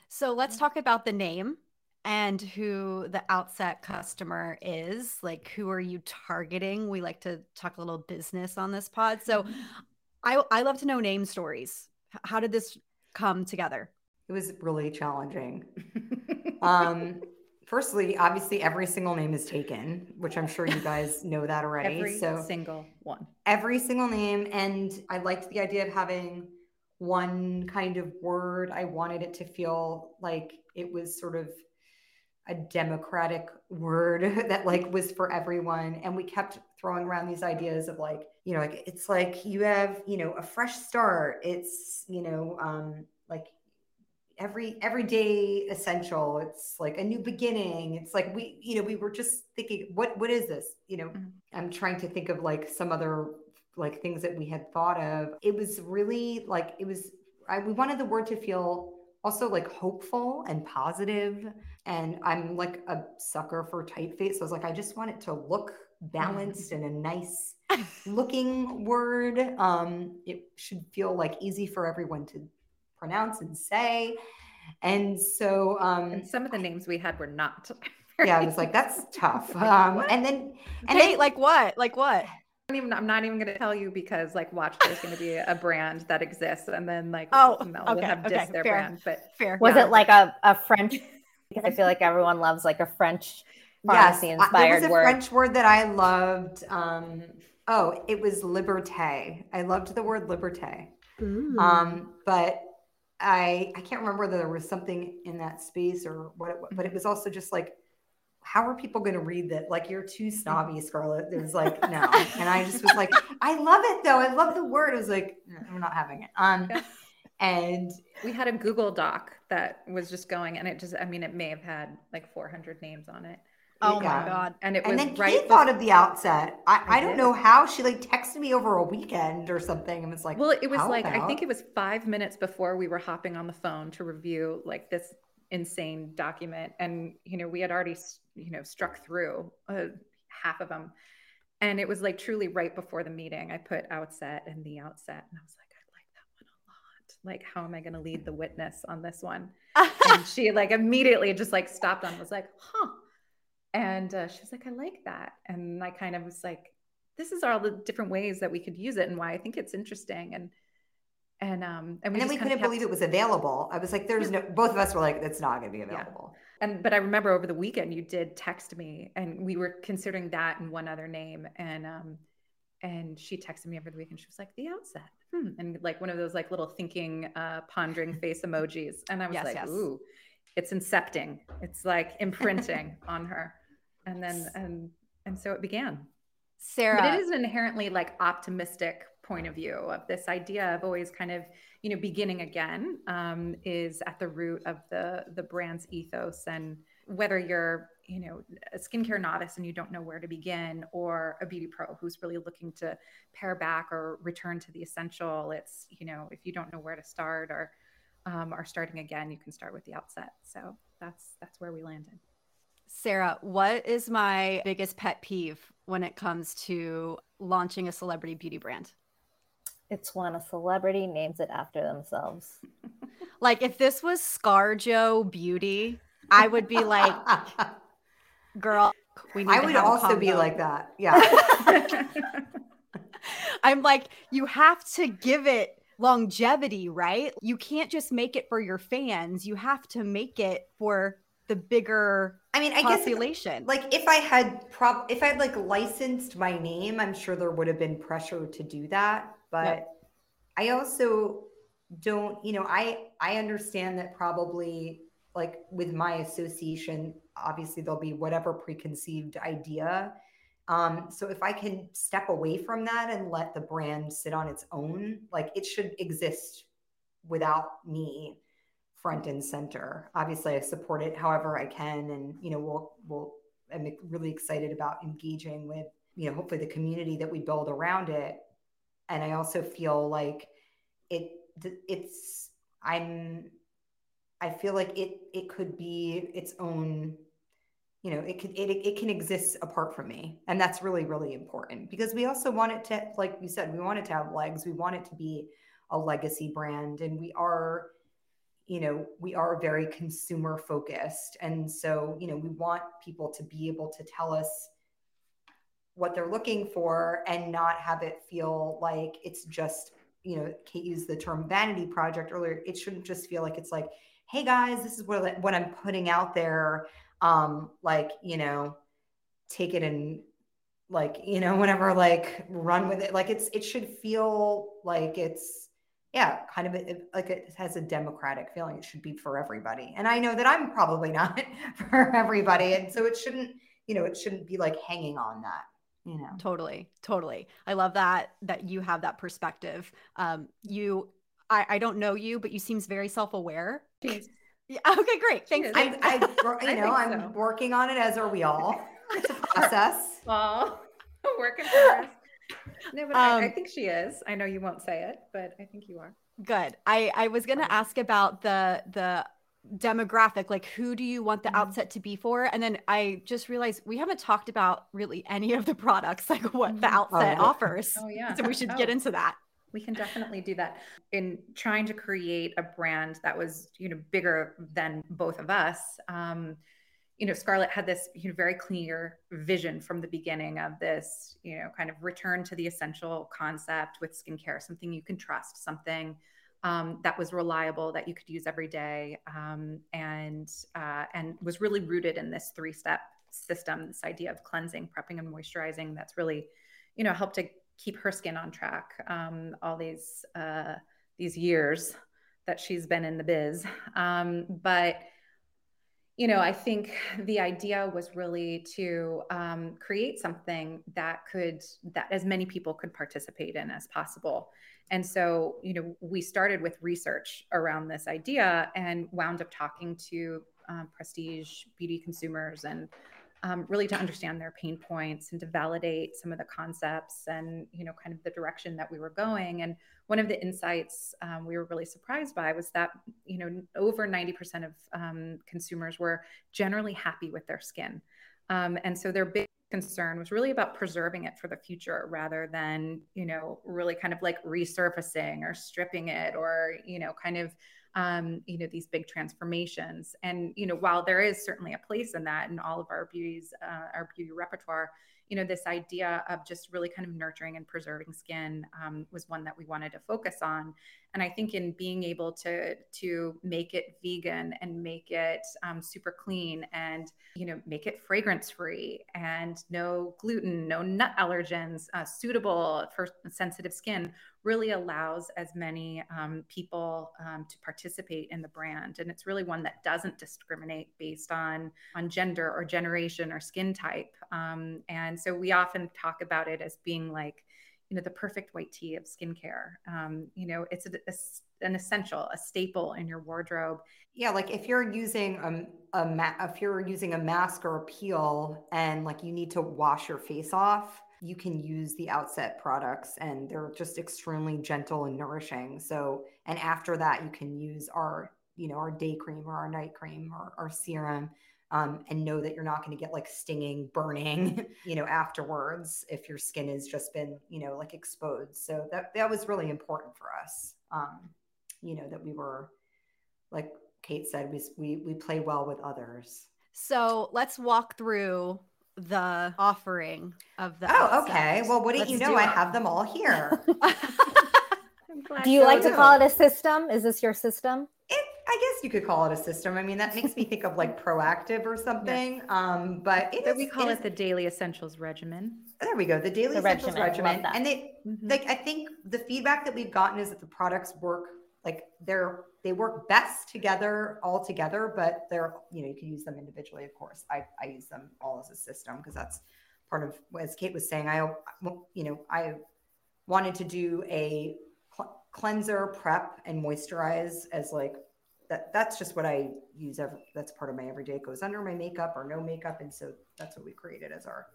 So let's talk about the name and who the outset customer is. Like, who are you targeting? We like to talk a little business on this pod. So, mm-hmm. I I love to know name stories. How did this come together? It was really challenging. (laughs) um, firstly, obviously, every single name is taken, which I'm sure you guys know that (laughs) already. Every so single one. Every single name, and I liked the idea of having one kind of word. I wanted it to feel like it was sort of a democratic word (laughs) that like was for everyone. And we kept throwing around these ideas of like you know like it's like you have you know a fresh start. It's you know um like every everyday essential. It's like a new beginning. It's like we you know we were just thinking what what is this? You know mm-hmm. i'm trying to think of like some other like things that we had thought of. It was really like it was I, we wanted the word to feel also like hopeful and positive and i'm like a sucker for typeface so i was like i just want it to look balanced and a nice (laughs) looking word um it should feel like easy for everyone to pronounce and say and so um and some of the names we had were not (laughs) yeah i was like that's tough (laughs) um and then and Kate, then, like what? Like what even, I'm not even going to tell you because like watch there's going to be a brand that exists and then like oh no, okay, have okay, their fair, brand but fair was yeah. it like a, a French (laughs) because I feel like everyone loves like a French pharmacy yes, inspired there was a word. French word that I loved um oh it was liberté I loved the word liberté um but I I can't remember whether there was something in that space or what it, but it was also just like how are people going to read that? Like, you're too snobby, Scarlett. It was like, no. (laughs) And I just was like, I love it though. I love the word. I was like, I'm not having it. Um, and we had a Google Doc that was just going, and it just, I mean, it may have had like 400 names on it. Oh yeah. my god! And it and was then right. Kate thought of the outset. I, I, I don't know how she like texted me over a weekend or something, and was like, "Well, it was like about? I think it was five minutes before we were hopping on the phone to review like this insane document and you know we had already you know struck through uh, half of them and it was like truly right before the meeting i put outset and the outset and i was like i like that one a lot. Like how am i going to lead the witness on this one? (laughs) And she like immediately just like stopped on was like huh. And uh, she was like i like that. And i kind of was like this is all the different ways that we could use it and why i think it's interesting. And and um and, we and then we couldn't kept... believe it was available. I was like there's no both of us were like it's not going to be available. yeah. And but i remember over the weekend you did text me and we were considering that and one other name and um and she texted me over the weekend. She was like the outset. Hmm. and like one of those like little thinking uh pondering (laughs) face emojis. And i was yes, like yes. ooh it's incepting. It's like imprinting (laughs) on her. And then and and so it began. Sarah but it is inherently like optimistic point of view of this idea of always kind of you know beginning again um, is at the root of the the brand's ethos and whether you're you know a skincare novice and you don't know where to begin or a beauty pro who's really looking to pare back or return to the essential it's you know if you don't know where to start or um, are starting again you can start with the outset. So that's that's where we landed. Sarah what is my biggest pet peeve when it comes to launching a celebrity beauty brand it's when a celebrity names it after themselves (laughs) like if this was scarjo beauty I would be like, (laughs) girl, we need I would also be like that. Yeah. (laughs) I'm like, you have to give it longevity, right? You can't just make it for your fans. You have to make it for the bigger I mean, I population. guess like if I had prop if I had like licensed my name, I'm sure there would have been pressure to do that. But. I also don't, you know, I I understand that probably like with my association, obviously there'll be whatever preconceived idea. Um, so if I can step away from that and let the brand sit on its own, like it should exist without me front and center. Obviously, I support it however I can, and you know, we'll we'll. I'm really excited about engaging with you know hopefully the community that we build around it, and I also feel like it it's I'm I feel like it it could be its own you know it could it, it can exist apart from me. And that's really really important because we also want it to like you said we want it to have legs. We want it to be a legacy brand. And we are you know we are very consumer focused. And so you know we want people to be able to tell us what they're looking for and not have it feel like it's just you know kate used the term vanity project earlier it shouldn't just feel like it's like hey guys, this is what, what I'm putting out there. Um, like, you know, take it and like, you know, whenever like run with it. Like it's it should feel like it's yeah, kind of a, like it has a democratic feeling. It should be for everybody. And I know that I'm probably (laughs) not for everybody. And so it shouldn't, you know, it shouldn't be like hanging on that you know totally totally i love that that you have that perspective um you I, I don't know you, but you seems very self-aware. Yeah, (laughs) okay, great. Thanks. I, (laughs) I, you know, I'm so. working on it as are we all. (laughs) It's a process. well, working for us. No, but um, I, I, um, think she is. I know you won't say it, but I think you are. Good. I I was gonna ask about the the demographic like who do you want the mm-hmm. outset to be for and then i just realized we haven't talked about really any of the products (laughs) like what the mm-hmm. outset oh, offers oh yeah so we should oh. get into that we can definitely do that in trying to create a brand that was you know bigger than both of us um, you know scarlett had this you know, very clear vision from the beginning of this you know kind of return to the essential concept with skincare something you can trust something um, that was reliable that you could use every day um, and uh, and was really rooted in this three step system this idea of cleansing prepping and moisturizing that's really you know helped to keep her skin on track um, all these uh, these years that she's been in the biz. Um, but you know, I think the idea was really to um, create something that could that as many people could participate in as possible. And so, you know, we started with research around this idea and wound up talking to um, prestige beauty consumers and um, really to understand their pain points and to validate some of the concepts and you know kind of the direction that we were going. And one of the insights um, we were really surprised by was that you know over 90% of um, consumers were generally happy with their skin. Um, and so their big concern was really about preserving it for the future rather than you know really kind of like resurfacing or stripping it or you know kind of um, you know, these big transformations. And, you know, while there is certainly a place in that in all of our beauties, uh, our beauty repertoire, you know, this idea of just really kind of nurturing and preserving skin um, was one that we wanted to focus on. And I think in being able to to make it vegan and make it um, super clean and you know make it fragrance free and no gluten, no nut allergens, uh, suitable for sensitive skin, really allows as many um, people um, to participate in the brand. And it's really one that doesn't discriminate based on on gender or generation or skin type. Um, and so we often talk about it as being like you know the perfect white tea of skincare. Um, you know, it's a, a, an essential, a staple in your wardrobe. Yeah, like if you're using a, a ma- if you're using a mask or a peel, and like you need to wash your face off, you can use the Outset products, and they're just extremely gentle and nourishing. So, and after that, you can use our you know our day cream or our night cream or our serum um, and know that you're not going to get like stinging, burning, (laughs) you know, afterwards if your skin has just been, you know, like exposed. So that that was really important for us. Um, you know, that we were, like Kate said, we we we play well with others. So let's walk through the offering of the. Oh, okay. Well, what do you know? I have them all here. (laughs) (laughs) do you like to call it a system? Is this your system? I guess you could call it a system. I mean, that makes me think of like (laughs) Proactiv or something. Yes. Um, but it is, we call it, it the daily essentials regimen. There we go, the daily the essentials regimen. regimen. And they mm-hmm. like I think the feedback that we've gotten is that the products work like they're they work best together all together, but they're you know you can use them individually. Of course, I I use them all as a system because that's part of as Kate was saying. I you know I wanted to do a cleanser, prep, and moisturize as like that that's just what I use. Every, that's part of my everyday. It goes under my makeup or no makeup, and so that's what we created as our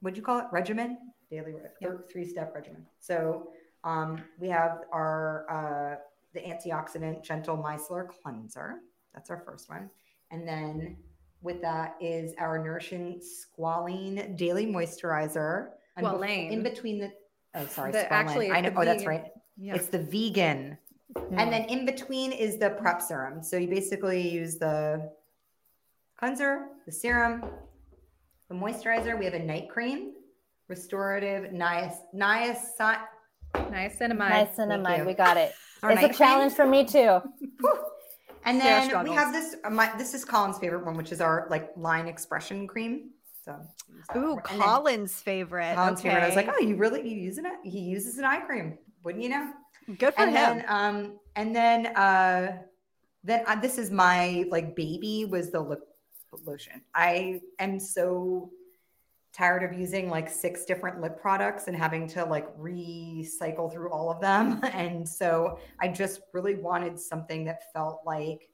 what'd you call it regimen daily yep. three step regimen. So um, we have our uh, the antioxidant gentle micellar cleanser. That's our first one, and then with that is our nourishing squalene daily moisturizer. Squalane. In between the oh sorry, the, actually I know. Oh, that's right. Yeah. It's the vegan Mm. And then in between is the prep serum. So you basically use the cleanser, the serum, the moisturizer. We have a night cream, restorative niac- niacin- niacinamide. Niacinamide. We got it. Our it's a challenge cream. for me too. (laughs) and then we have this. Uh, my, this is Colin's favorite one, which is our like line expression cream. So, ooh, Colin's favorite. Colin's okay. favorite. I was like, oh, you really you using it? He uses an eye cream. Wouldn't you know? Good for and him. Then, um, and then, uh, then uh, this is my like baby was the lip lotion. I am so tired of using like six different lip products and having to like recycle through all of them. (laughs) And so I just really wanted something that felt like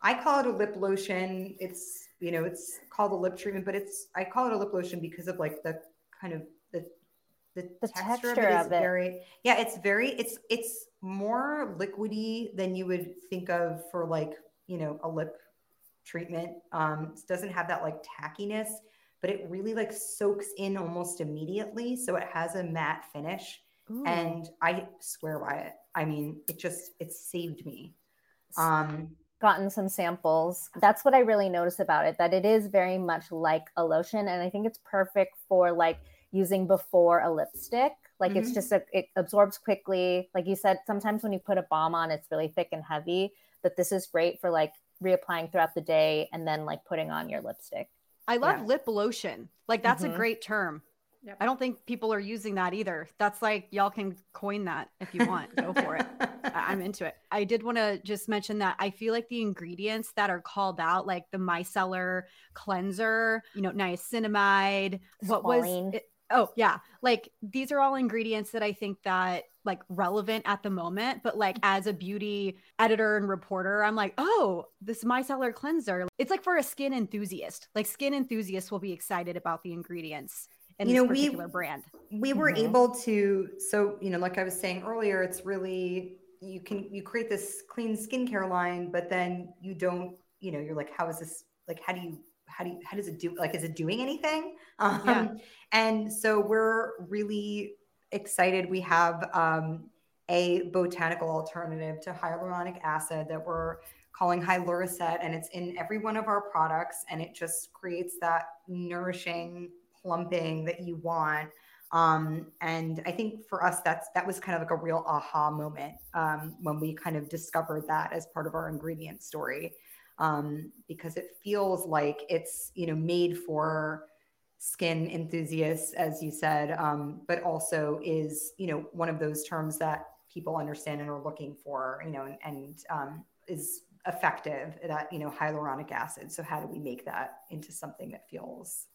I call it a lip lotion. It's, you know, it's called a lip treatment, but it's, I call it a lip lotion because of like the kind of the the, texture, texture, of it is of it. very yeah it's very it's it's more liquidy than you would think of for like you know a lip treatment um it doesn't have that like tackiness but it really like soaks in almost immediately so it has a matte finish Ooh. and i swear by it i mean it just it saved me um gotten some samples that's what i really notice about it that it is very much like a lotion and i think it's perfect for like using before a lipstick. Like mm-hmm. it's just a, it absorbs quickly. Like you said, sometimes when you put a balm on, it's really thick and heavy. But this is great for like reapplying throughout the day and then like putting on your lipstick. I love yeah. lip lotion. Like that's mm-hmm. a great term. Yep. I don't think people are using that either. That's like y'all can coin that if you want. Go for it. (laughs) I'm into it. I did want to just mention that I feel like the ingredients that are called out, like the micellar cleanser, you know, niacinamide, what was it, Oh, yeah. Like these are all ingredients that I think that like relevant at the moment, but like as a beauty editor and reporter, I'm like, "Oh, this micellar cleanser. It's like for a skin enthusiast. Like skin enthusiasts will be excited about the ingredients in you this know, particular we, brand." We were mm-hmm. able to so, you know, like I was saying earlier, it's really you can you create this clean skincare line, but then you don't, you know, you're like, how is this like how do you how do you, how does it do like is it doing anything? Um, yeah. and so we're really excited. We have um, a botanical alternative to hyaluronic acid that we're calling hyaluricet and it's in every one of our products and it just creates that nourishing plumping that you want. Um, and i think for us that's that was kind of like a real aha moment um, when we kind of discovered that as part of our ingredient story um, because it feels like it's you know made for skin enthusiasts, as you said, um, but also is you know one of those terms that people understand and are looking for, you know, and, and um, is effective. That you know hyaluronic acid. So how do we make that into something that feels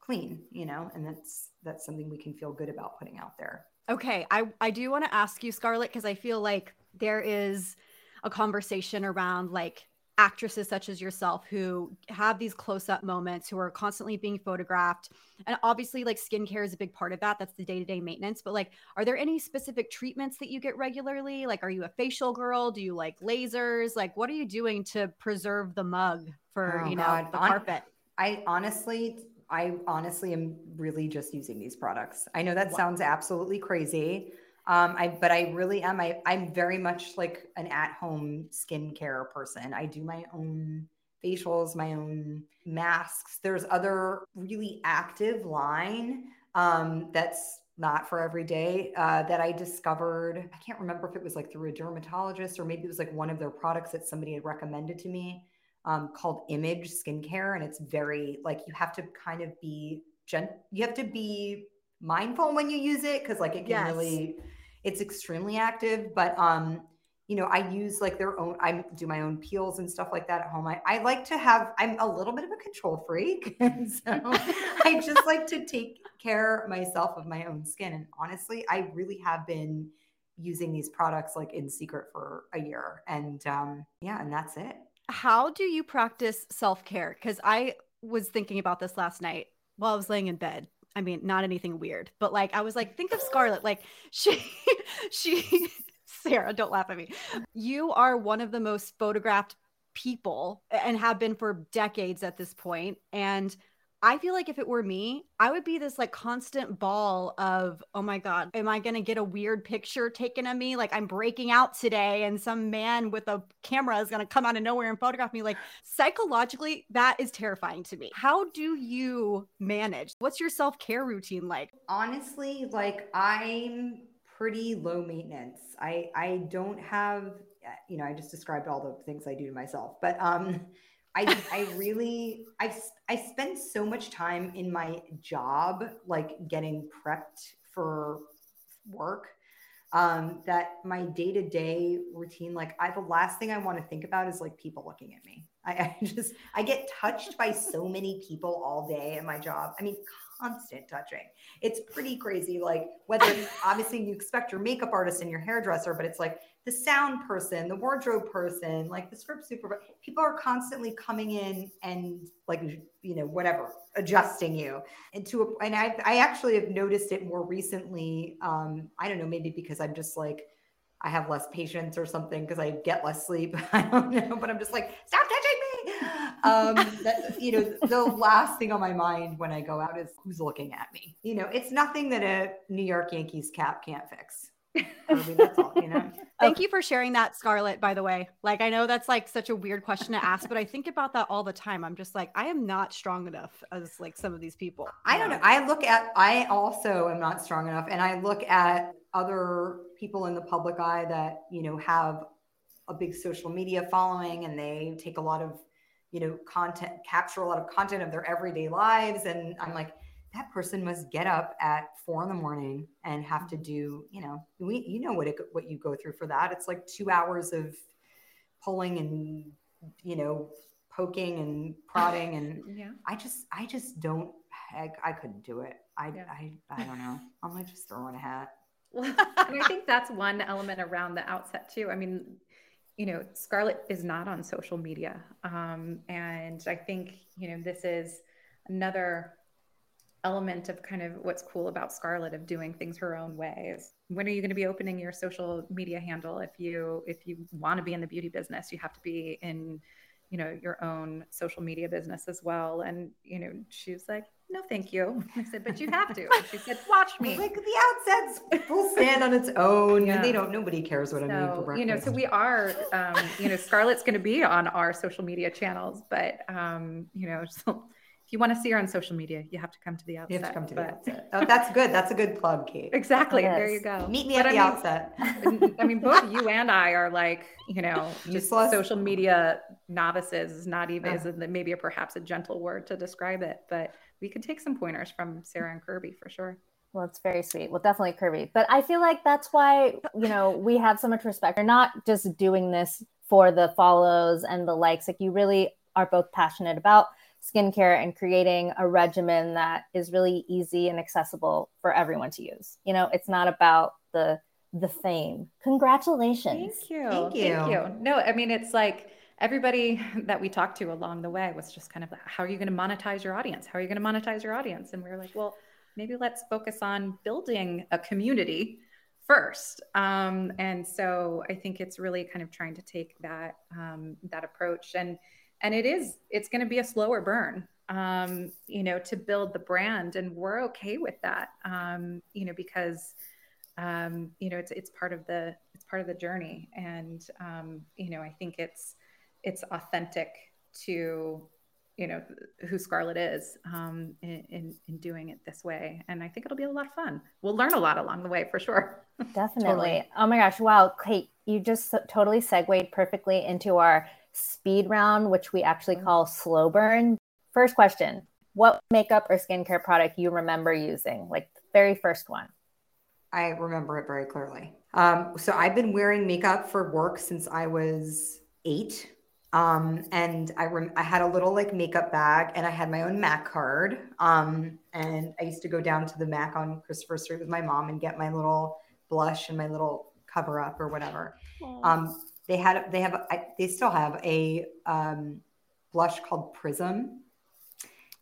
clean, you know, and that's that's something we can feel good about putting out there. Okay, I I do want to ask you Scarlett because I feel like there is a conversation around like actresses such as yourself who have these close-up moments who are constantly being photographed and obviously like skincare is a big part of that that's the day-to-day maintenance but like are there any specific treatments that you get regularly like are you a facial girl do you like lasers like what are you doing to preserve the mug for Oh, you know God. the On- carpet I honestly, I honestly am really just using these products. I know that Wow. sounds absolutely crazy. Um, I but I really am. I I'm very much like an at-home skincare person. I do my own facials, my own masks. There's other really active line um, that's not for every day uh, that I discovered. I can't remember if it was like through a dermatologist or maybe it was like one of their products that somebody had recommended to me um, called Image Skincare, and it's very like you have to kind of be gent. You have to be mindful when you use it because like it can Yes. really, it's extremely active. But um, you know, I use like their own. I do my own peels and stuff like that at home. I, I like to have. I'm a little bit of a control freak, (laughs) and so (laughs) I just like to take care myself of my own skin. And honestly, I really have been using these products like in secret for a year, and um, yeah, and that's it. how do you practice self-care because i was thinking about this last night while i was laying in bed i mean not anything weird but like i was like think of scarlett like she (laughs) she sarah don't laugh at me. You are one of the most photographed people and have been for decades at this point and I feel like if it were me, I would be this like constant ball of, oh my God, am I going to get a weird picture taken of me? Like I'm breaking out today and some man with a camera is going to come out of nowhere and photograph me. Like psychologically, that is terrifying to me. How do you manage? What's your self care routine like? honestly like i'm pretty low maintenance i i don't have you know i just described all the things i do to myself but um i i really I I spend so much time in my job like getting prepped for work um that my day-to-day routine like i the last thing i want to think about is like people looking at me I, (laughs) I just i get touched by so many people all day in my job i mean constant touching it's pretty crazy. Like whether obviously you expect your makeup artist and your hairdresser, but it's like the sound person, the wardrobe person, like the script super. People are constantly coming in and like you know whatever adjusting you into a. And I I actually have noticed it more recently. Um, I don't know, maybe because I'm just like. I have less patience or something because I get less sleep. (laughs) I don't know, but I'm just like, stop touching me. Um, you know, the last thing on my mind when I go out is who's looking at me. You know, it's nothing that a New York Yankees cap can't fix. I mean, that's all, you know. (laughs) Thank you for sharing that, Scarlett, by the way. Like, I know that's like such a weird question to ask, but I think about that all the time. I'm just like, I am not strong enough as like some of these people. I don't know. I look at, I also am not strong enough. And I look at other people in the public eye that, you know, have a big social media following and they take a lot of, you know, content, capture a lot of content of their everyday lives. And I'm like, that person must get up at four in the morning and have to do, you know, we, you know what it, what you go through for that. It's like two hours of pulling and, you know, poking and (laughs) prodding and Yeah. I just, I just don't, I, I couldn't do it. I, Yeah. I, I don't know. I'm like just throwing a hat. Well, (laughs) and I think that's one element around the outset too. I mean, you know, Scarlett is not on social media. Um, and I think, you know, this is another element of kind of what's cool about Scarlett of doing things her own way is when are you going to be opening your social media handle if you if you want to be in the beauty business you have to be in you know your own social media business as well and you know she was like no thank you (laughs) i said but you have to and she said watch me Like the outset's full stand on its own. Yeah. And they don't, nobody cares what I mean for so breakfast. you know so we are um you know scarlett's going to be on our social media channels but um you know so you want to see her on social media you have to come to the outset You have to come to the but- outset. Oh, that's good. That's a good plug, Kate. (laughs) exactly There you go Meet me But at I the mean, outset. (laughs) I mean, both you and I are like, you know, (laughs) just Useless? social media novices is not even, is uh-huh. a- maybe a perhaps a gentle word to describe it, but we could take some pointers from Sarah and Kirbie for sure. Well, it's very sweet. Well, definitely Kirbie. But I feel like that's why, you know, we have so much respect. You're not just doing this for the follows and the likes. Like you really are both passionate about skincare and creating a regimen that is really easy and accessible for everyone to use. You know, it's not about the the fame. Congratulations. Thank you. Thank you. Thank you. you. No, I mean, it's like everybody that we talked to along the way was just kind of, how are you going to monetize your audience? How are you going to monetize your audience? And we were like, well, maybe let's focus on building a community first. Um, and so I think it's really kind of trying to take that um, that approach, and and it is it's going to be a slower burn, um, you know, to build the brand, and we're okay with that, um, you know, because um, you know it's it's part of the it's part of the journey, and um, you know I think it's it's authentic to you know who Scarlett is um, in, in in doing it this way, and I think it'll be a lot of fun. We'll learn a lot along the way for sure. (laughs) Definitely. Totally. Oh my gosh. Wow. Kate, you just totally segued perfectly into our speed round, which we actually call slow burn. First question What makeup or skincare product you remember using? Like the very first one. I remember it very clearly. Um, so I've been wearing makeup for work since I was eight. Um, and I rem- I had a little like makeup bag and I had my own MAC card. Um, and I used to go down to the MAC on Christopher Street with my mom and get my little blush and my little cover up or whatever. Um, they had they have I, they still have a um, blush called Prism.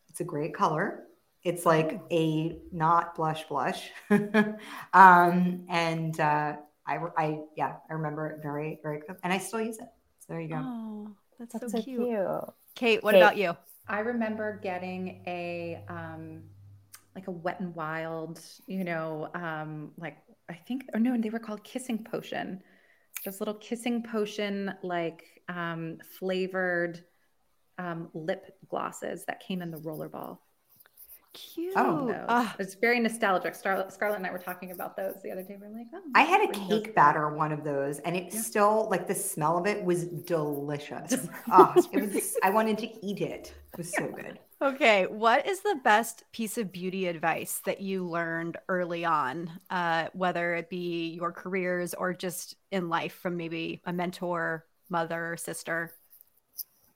It's a great color. It's like a not blush blush, (laughs) um, and uh, I I yeah I remember it very very good, and I still use it. So there you go. Oh, that's, That's so, so cute. cute. Kate, what Kate. about you? I remember getting a um like a wet and wild, you know, um like I think or no, they were called kissing potion. Those little kissing potion like um flavored um lip glosses that came in the rollerball. Cute. Oh, Those. Ah, It's very nostalgic. Scarlett, Scarlett and I were talking about those the other day. We are like, oh, I had a bring those cake back. batter one of those, and it Yeah. still like the smell of it was delicious. oh, (laughs) it was. I wanted to eat it. It was so (laughs) good. Okay. What is the best piece of beauty advice that you learned early on, uh, whether it be your careers or just in life from maybe a mentor, mother, or sister?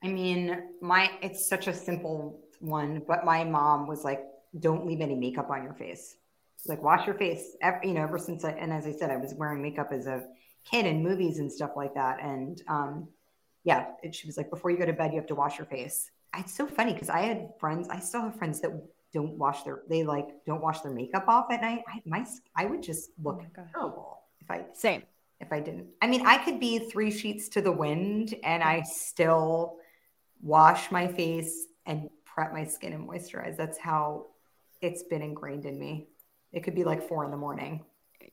I mean, my it's such a simple one, but my mom was like, "Don't leave any makeup on your face. Like, wash your face." You know, ever since I and as I said, I was wearing makeup as a kid in movies and stuff like that. And um, yeah, it, she was like, "Before you go to bed, you have to wash your face." It's so funny because I had friends. I still have friends that don't wash their they like don't wash their makeup off at night. I my I would just oh look my gosh. terrible if I Same. if I didn't. I mean, I could be three sheets to the wind and I still wash my face and prep my skin and moisturize. That's how it's been ingrained in me. It could be like four in the morning.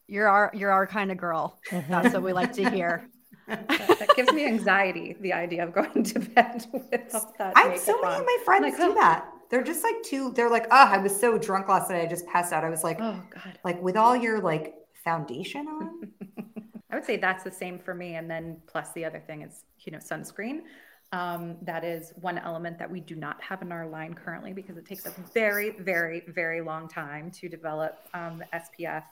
You're our you're our kind of girl. (laughs) That's what we like to hear. That, that gives me anxiety, the idea of going to bed (laughs) with that I have so many on. of my friends Like, do oh. that. They're just like too, they're like, oh, I was so drunk last night. I just passed out. I was like, Oh God. like with all your like foundation on. (laughs) I would say that's the same for me. And then plus the other thing is, you know, sunscreen. Um, that is one element that we do not have in our line currently because it takes a very, very, very long time to develop um, the SPF.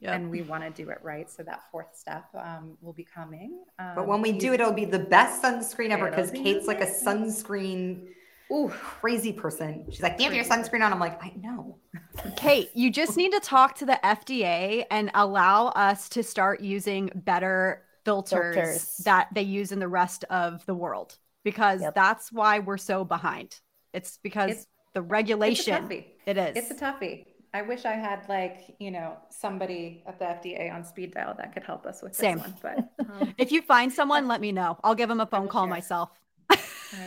Yep. And we want to do it right. So that fourth step um, will be coming. Um, But when we do it, it'll be the best sunscreen ever because Kate's like a sunscreen Ooh, crazy person. She's like, "Do you have your sunscreen on?" I'm like, "I know." (laughs) Kate, you just need to talk to the FDA and allow us to start using better filters, Filters. that they use in the rest of the world because Yep. that's why we're so behind. It's because It's- the it's a regulation. toughie. It is. It's a toughie. I wish I had like, you know, somebody at the FDA on speed dial that could help us with Same. this one. But (laughs) um, (laughs) if you find someone, let me know. I'll give them a phone call share. myself. (laughs)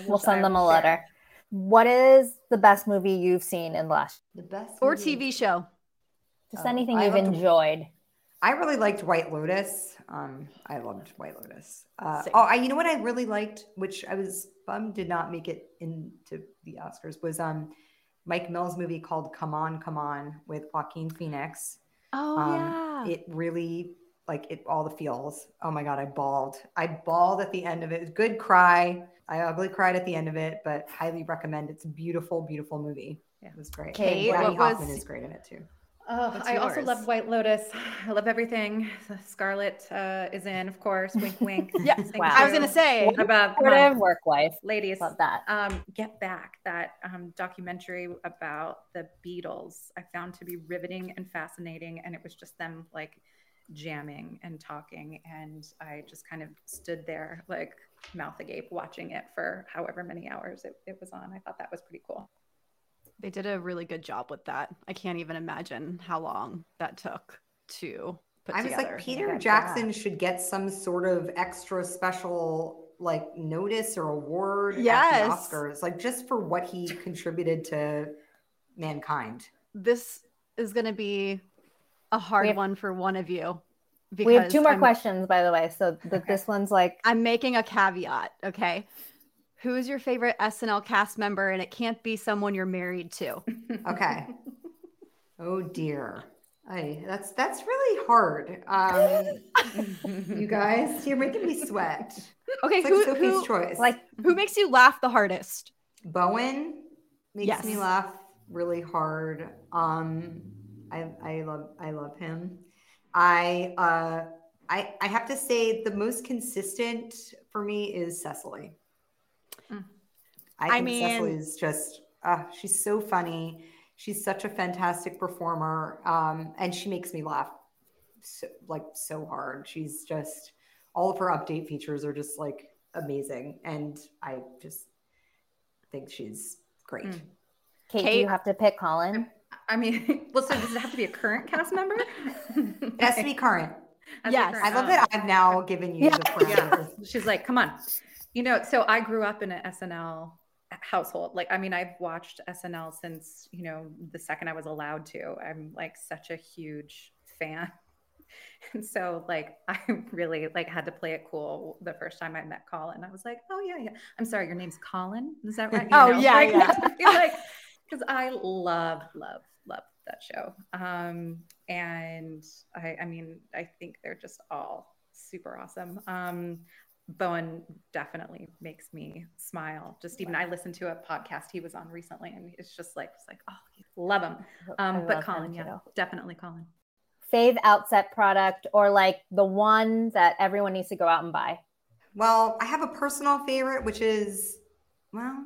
We'll send them will a share. letter. What is the best movie you've seen in the last? The best Or movie- TV show. Just Oh, anything I you've loved- enjoyed. I really liked White Lotus. Um, I loved White Lotus. Uh, oh, I, you know what I really liked, which I was bummed did not make it into the Oscars, was um, Mike Mills' movie called "Come On, Come On" with Joaquin Phoenix. Oh, Um, yeah. It really like it all the feels. Oh my god, I bawled. I bawled at the end of it. Good cry. I ugly cried at the end of it, but highly recommend. It's a beautiful, beautiful movie. Yeah. It was great. Kate, and Gaby what was- is great in it too. Oh, What's I also love White Lotus. (sighs) I love everything. Scarlett uh, is in, of course. Wink, wink. (laughs) Yeah, Wow. I was gonna say What about come Supportive work life, ladies? Love that. Um, Get Back, that um, documentary about the Beatles, I found to be riveting and fascinating. And it was just them like jamming and talking. And I just kind of stood there, like mouth agape, watching it for however many hours it, it was on. I thought that was pretty cool. They did a really good job with that. I can't even imagine how long that took to put I was together. like, Peter Yeah, Jackson should get some sort of extra special like notice or award Yes. at the Oscars, like just for what he contributed to mankind. this is gonna be a hard have- one for one of you. We have two more I'm- questions, by the way. So that this one's like I'm making a caveat, okay? Who is your favorite SNL cast member? And it can't be someone you're married to. (laughs) Okay. oh dear. I, that's that's really hard. Um, (laughs) you guys, you're making me sweat. Okay, It's like who, Sophie's who, choice. like who makes you laugh the hardest? Bowen makes me laugh really hard. Um, I I love I love him. I uh I I have to say the most consistent for me is Cecily. I I think mean- Cecily is just uh, she's so funny. She's such a fantastic performer, um, and she makes me laugh so, like so hard. She's just all of her update features are just like amazing, and I just think she's great. Mm. Kate, do you have to pick Colin? I mean, (laughs) well, so does it have to be a current cast member? (laughs) It has to be current. Yes. I love that I've now given you Yeah. the (laughs) parameters. She's like, come on. You know, so I grew up in an SNL household. Like, I mean, I've watched SNL since, you know, the second I was allowed to. I'm like such a huge fan. (laughs) And so like (laughs) I really like had to play it cool the first time I met Colin. I was like, oh yeah, yeah. I'm sorry, your name's Colin. Is that right? You Oh, know, yeah, like, (laughs) yeah. Like because I love, love, love that show. Um, and I, I mean, I think they're just all super awesome. Um, Bowen definitely makes me smile. Just even I listened to a podcast he was on recently, and it's just like, it's like, oh, love him. I Um, but Colin, yeah, too. definitely Colin. Fave outset product or like the one that everyone needs to go out and buy? Well, I have a personal favorite, which is, well,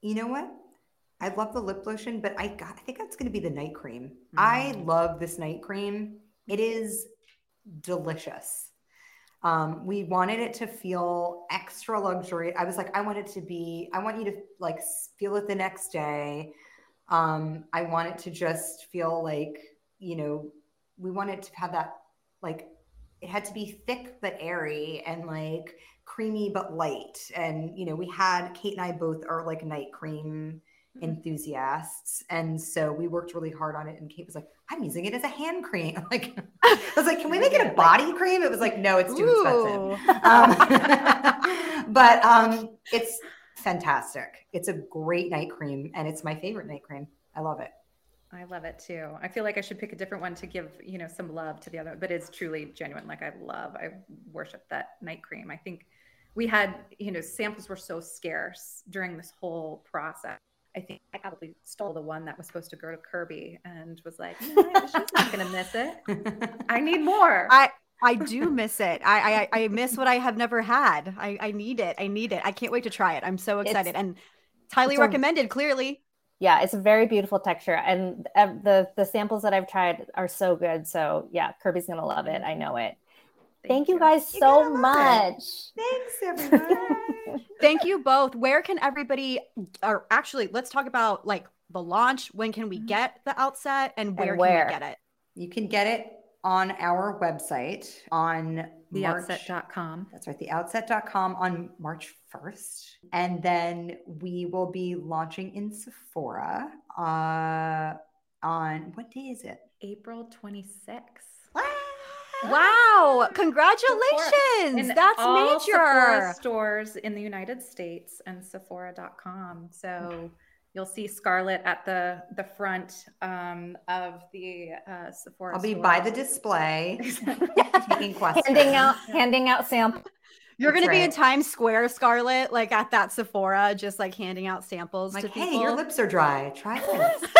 you know what? I love the lip lotion, but I got, I think that's going to be the night cream. I Mm. love this night cream. It is delicious. Um, we wanted it to feel extra luxury. I was like, I want it to be, I want you to like feel it the next day. Um, I want it to just feel like, you know, we want it to have that like it had to be thick but airy and like creamy but light. And you know, we had Kate and I both are like night cream enthusiasts, and so we worked really hard on it. And Kate was like, "I'm using it as a hand cream." (laughs) Like, I was like, "Can we make it a body cream?" It was like, "No, it's too expensive." (laughs) Um, (laughs) but um, it's fantastic. It's a great night cream, and it's my favorite night cream. I love it. I love it too. I feel like I should pick a different one to give, you know, some love to the other, but it's truly genuine. Like I love, I worship that night cream. I think we had, you know, samples were so scarce during this whole process. I think I probably stole the one that was supposed to go to Kirbie and was like, "You know what? she's not going to miss it. (laughs) I need more. I I do miss it. I, I I miss what I have never had. I I need it. I need it. I can't wait to try it. I'm so It's- excited and it's highly it's a- recommended. Clearly, Yeah, it's a very beautiful texture, and the the samples that I've tried are so good. So yeah, Kirbie's gonna love it. I know it. Thank, you guys You so much. Thanks, everyone. (laughs) thank you both. Where can everybody? Or actually, let's talk about like the launch. When can we get the outset, and where, where? can we get it? you can get it on our website on March. Theoutset.com. That's right, theoutset.com on March 1st. And then we will be launching in Sephora uh, on what day is it? April 26th. Wow! (laughs) Congratulations. In That's all Sephora major. stores in the United States and Sephora.com. So you'll see Scarlett at the the front um, of the uh, Sephora. I'll be store. by the display (laughs) taking questions. handing out handing out samples. You're That's gonna be in. Times Square, Scarlett, like at that Sephora, just like handing out samples Like, to hey, people. your lips are dry. Try (laughs) this.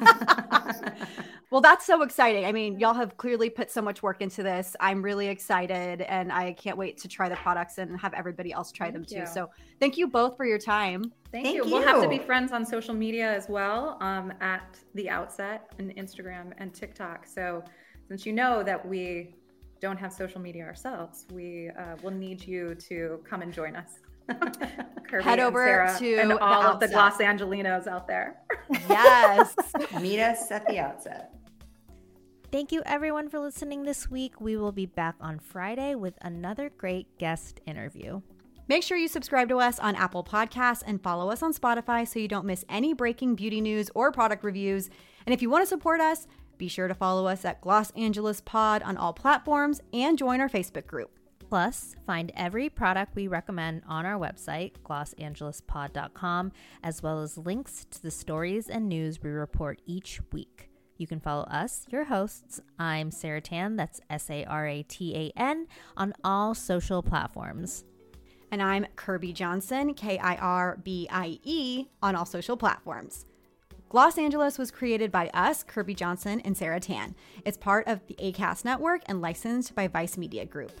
(laughs) well, that's so exciting. I mean, y'all have clearly put so much work into this. I'm really excited and I can't wait to try the products and have everybody else try them Thank too. So thank you both for your time. Thank, Thank you. We'll have to be friends on social media as well um, at the outset and Instagram and TikTok. So since you know that we don't have social media ourselves, we uh, will need you to come and join us. (laughs) Kirbie Head and over Sarah to and the all of the. Los Angelinos out there. (laughs) Yes. (laughs) Meet us at the outset. Thank you everyone for listening this week. We will be back on Friday with another great guest interview. Make sure you subscribe to us on Apple Podcasts and follow us on Spotify so you don't miss any breaking beauty news or product reviews. And if you want to support us, be sure to follow us at Gloss Angeles Pod on all platforms and join our Facebook group. Plus, find every product we recommend on our website, glossangelespod.com, as well as links to the stories and news we report each week. You can follow us, your hosts. I'm Sarah Tan, that's S A R A T A N, on all social platforms. And I'm Kirbie Johnson, K I R B I E, on all social platforms. Gloss Angeles was created by us, Kirbie Johnson and Sarah Tan. It's part of the ACAST network and licensed by Vice Media Group.